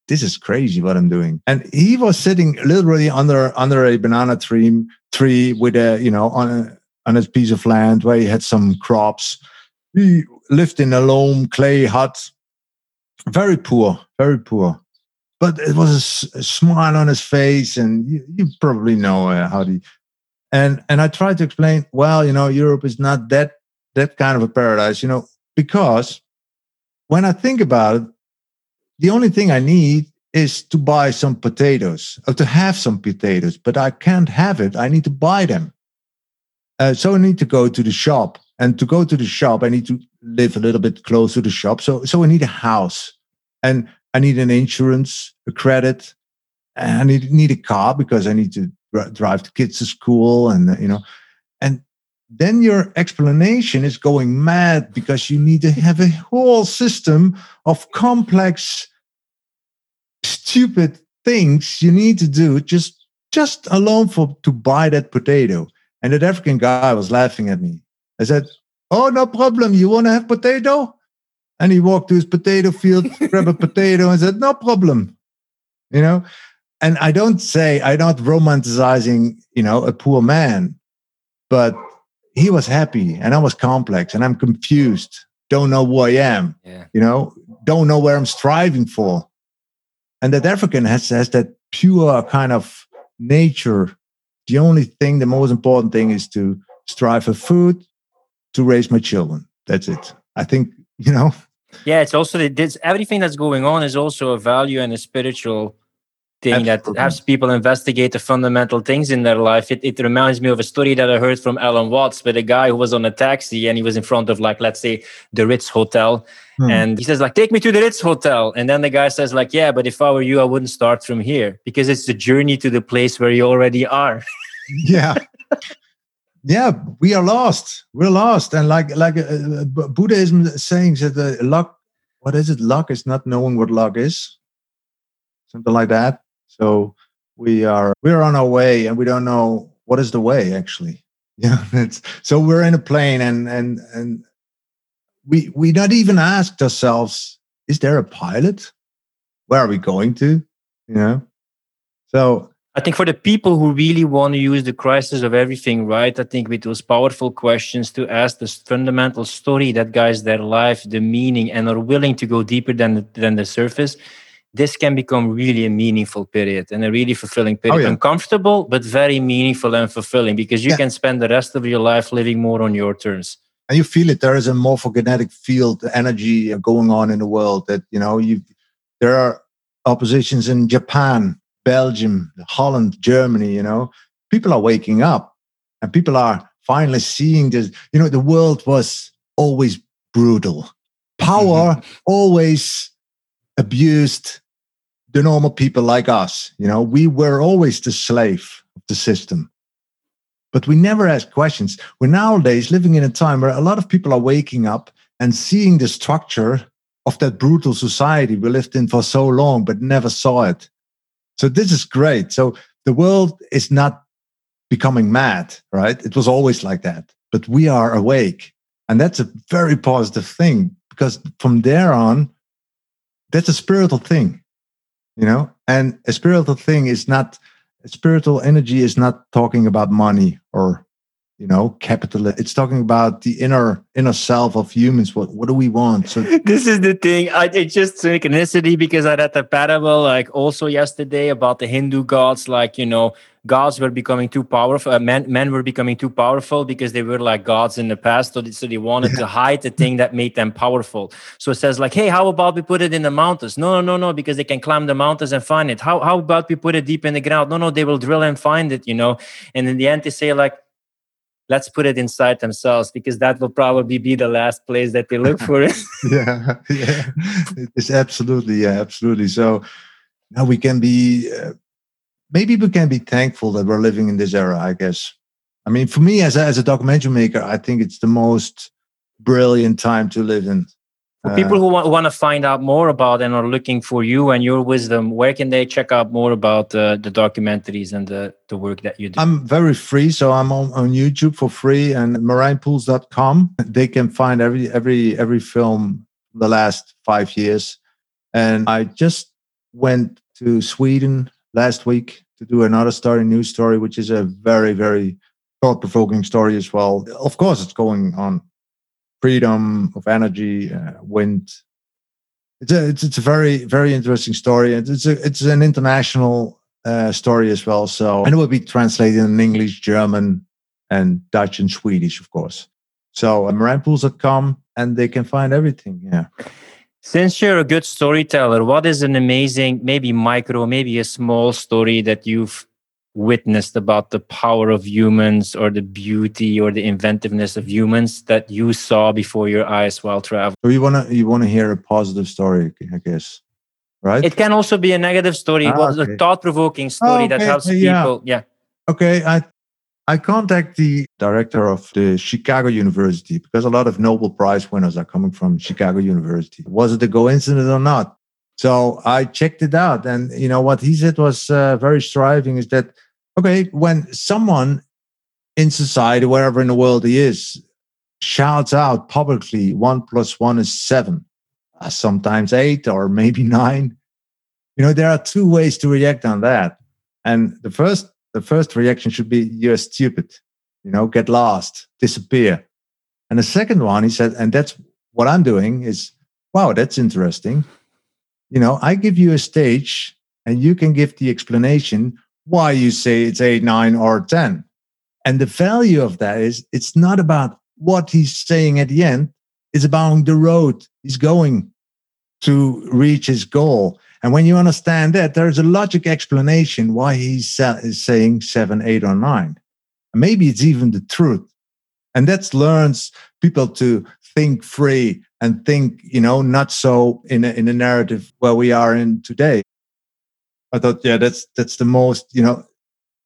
this is crazy what I'm doing. And he was sitting literally under under a banana tree tree with a you know on a on a piece of land where he had some crops. He lived in a loam clay hut, very poor, very poor but it was a, smile on his face, and you, you probably know uh, how the and and I tried to explain. Well, you know, Europe is not that that kind of a paradise, you know, because when I think about it, the only thing I need is to buy some potatoes or to have some potatoes, but I can't have it. I need to buy them. Uh, so I need to go to the shop, and to go to the shop, I need to live a little bit close to the shop. So so I need a house, and I need an insurance, a credit, and I need, need a car because I need to drive the kids to school and, you know, and then your explanation is going mad because you need to have a whole system of complex, stupid things you need to do just just alone for to buy that potato. And that African guy was laughing at me. I said, "Oh, no problem. You want to have potato? And he walked to his potato field, grabbed a potato, and said, "No problem," you know. And I don't say I'm not romanticizing, you know, a poor man, but he was happy, and I was complex, and I'm confused, don't know who I am, Yeah. you know, don't know where I'm striving for. And that African has has that pure kind of nature. The only thing, the most important thing, is to strive for food, to raise my children. That's it. I think you know. Yeah, it's also this everything that's going on is also a value and a spiritual thing that helps people investigate the fundamental things in their life. It, it reminds me of a story that I heard from Alan Watts with a guy who was on a taxi and he was in front of like let's say the Ritz Hotel Hmm. and he says like take me to the Ritz Hotel and then the guy says like yeah but if I were you I wouldn't start from here because it's the journey to the place where you already are. yeah yeah we are lost. We're lost. And like like uh, Bu- buddhism is saying that the luck what is it? Luck is not knowing what luck is. Something like that. So we are we're on our way and we don't know what is the way actually. Yeah it's so we're in a plane and and and we we not even asked ourselves is there a pilot? Where are we going to? You know? So I think for the people who really want to use the crisis of everything right, I think with those powerful questions to ask this fundamental story that guides their life, the meaning, and are willing to go deeper than the, than the surface, this can become really a meaningful period and a really fulfilling oh, period. yeah. Uncomfortable, but very meaningful and fulfilling because you Yeah. can spend the rest of your life living more on your terms. and you feel it there is a morphogenetic field energy uh, going on in the world that you know you there are oppositions in japan belgium holland germany you know. People are waking up and people are finally seeing this you know the world was always brutal. Power mm-hmm. always abused the normal people like us you know. We were always the slave of the system. But we never ask questions. We're nowadays living in a time where a lot of people are waking up and seeing the structure of that brutal society we lived in for so long, but never saw it. So this is great. So the world is not becoming mad, right? It was always like that, but we are awake. And that's a very positive thing because from there on, that's a spiritual thing, you know? And a spiritual thing is not spiritual energy is not talking about money or you know capital it's talking about the inner inner self of humans what what do we want so this is the thing. I it just synchronicity because I read the parable like also yesterday about the Hindu gods, like you know, gods were becoming too powerful. Uh, men men were becoming too powerful because they were like gods in the past. So they, so they wanted to hide the thing that made them powerful. So it says like, hey, how about we put it in the mountains? No, no, no, no, because they can climb the mountains and find it. How how about we put it deep in the ground? No, no, they will drill and find it. You know, and in the end they say like let's put it inside themselves because that will probably be the last place that they look for it. yeah yeah. It's absolutely yeah absolutely. So now we can be uh, maybe we can be thankful that we're living in this era i guess. I mean for me as a, as a documentary maker i think it's the most brilliant time to live in For Uh, people who want, want to find out more about and are looking for you and your wisdom, where can they check out more about uh, the documentaries and the, the work that you do? I'm very free, so I'm on, on YouTube for free and marijnpoels.com. They can find every every every film the last five years. And I just went to Sweden last week to do another story, news story, which is a very, very thought-provoking story as well. Of course, it's going on freedom of energy, uh, wind. It's a it's, it's a very very interesting story, and it's a it's an international uh, story as well. So, and it will be translated in English, German, and Dutch and Swedish, of course. So, uh, marijnpoels.com, and they can find everything. Yeah. Since you're a good storyteller, what is an amazing, maybe micro, maybe a small story that you've witnessed about the power of humans or the beauty or the inventiveness of humans that you saw before your eyes while traveling? So you wanna you wanna hear a positive story, I guess, right? It can also be a negative story, Ah, what okay. a thought-provoking story that okay, helps yeah. people. Yeah. Okay, I I contact the director of the Chicago University because a lot of Nobel Prize winners are coming from Chicago University. Was it a coincidence or not? So I checked it out, and you know what he said was uh, very striving. Is that okay? When someone in society, wherever in the world he is, shouts out publicly, "One plus one is seven. uh, sometimes eight or maybe nine. You know, there are two ways to react on that. And the first, the first reaction should be you're stupid, you know, get lost, disappear. And the second one, he said, and that's what I'm doing is, wow, that's interesting. You know, I give you a stage and you can give the explanation why you say it's eight, nine, or 10. And the value of that is it's not about what he's saying at the end, it's about the road he's going to reach his goal. And when you understand that, there's a logic explanation why he's saying seven, eight, or nine. Maybe it's even the truth. And that learns people to think free and think, you know, not so in a, in a narrative where we are in today. I thought, yeah, that's that's the most, you know,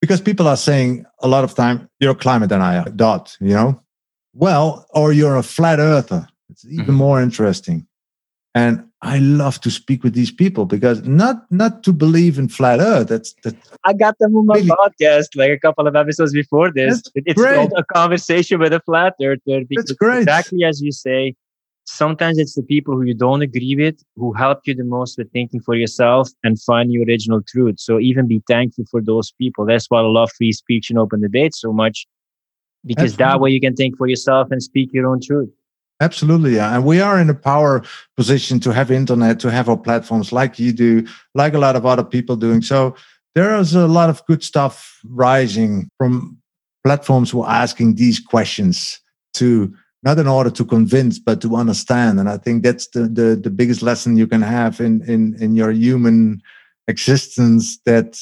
because people are saying a lot of time you're a climate denier, dot, you know, well, or you're a flat earther. It's even mm-hmm. more interesting. And I love to speak with these people because not not to believe in flat Earth. That's that. I got them on my really, podcast like a couple of episodes before this. It's great. called a conversation with a flat earther. That's great. Exactly as you say. Sometimes it's the people who you don't agree with who help you the most with thinking for yourself and finding your original truth. So even be thankful for those people. That's why I love free speech and open debate so much, because Absolutely. that way you can think for yourself and speak your own truth. Absolutely, yeah. And we are in a power position to have internet, to have our platforms like you do, like a lot of other people doing. So there is a lot of good stuff rising from platforms who are asking these questions to not in order to convince, but to understand. And I think that's the the, the biggest lesson you can have in, in in your human existence that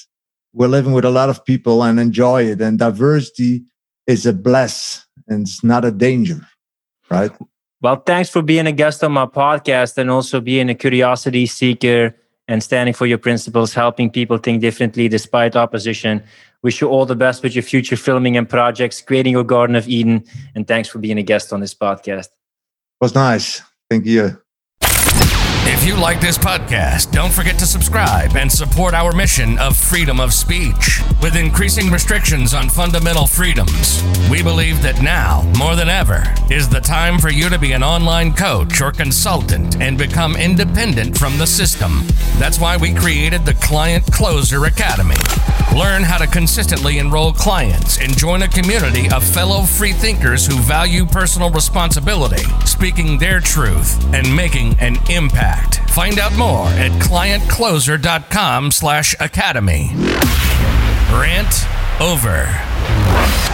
we're living with a lot of people and enjoy it. And diversity is a bless and it's not a danger, right? Well, thanks for being a guest on my podcast and also being a curiosity seeker and standing for your principles, helping people think differently despite opposition. Wish you all the best with your future filming and projects, creating your Garden of Eden. And thanks for being a guest on this podcast. It was nice. Thank you. If you like this podcast, don't forget to subscribe and support our mission of freedom of speech. With increasing restrictions on fundamental freedoms, we believe that now, more than ever, is the time for you to be an online coach or consultant and become independent from the system. That's why we created the Client Closer Academy. Learn how to consistently enroll clients and join a community of fellow free thinkers who value personal responsibility, speaking their truth, and making an impact product. Find out more at clientcloser.com slash academy. Rant over.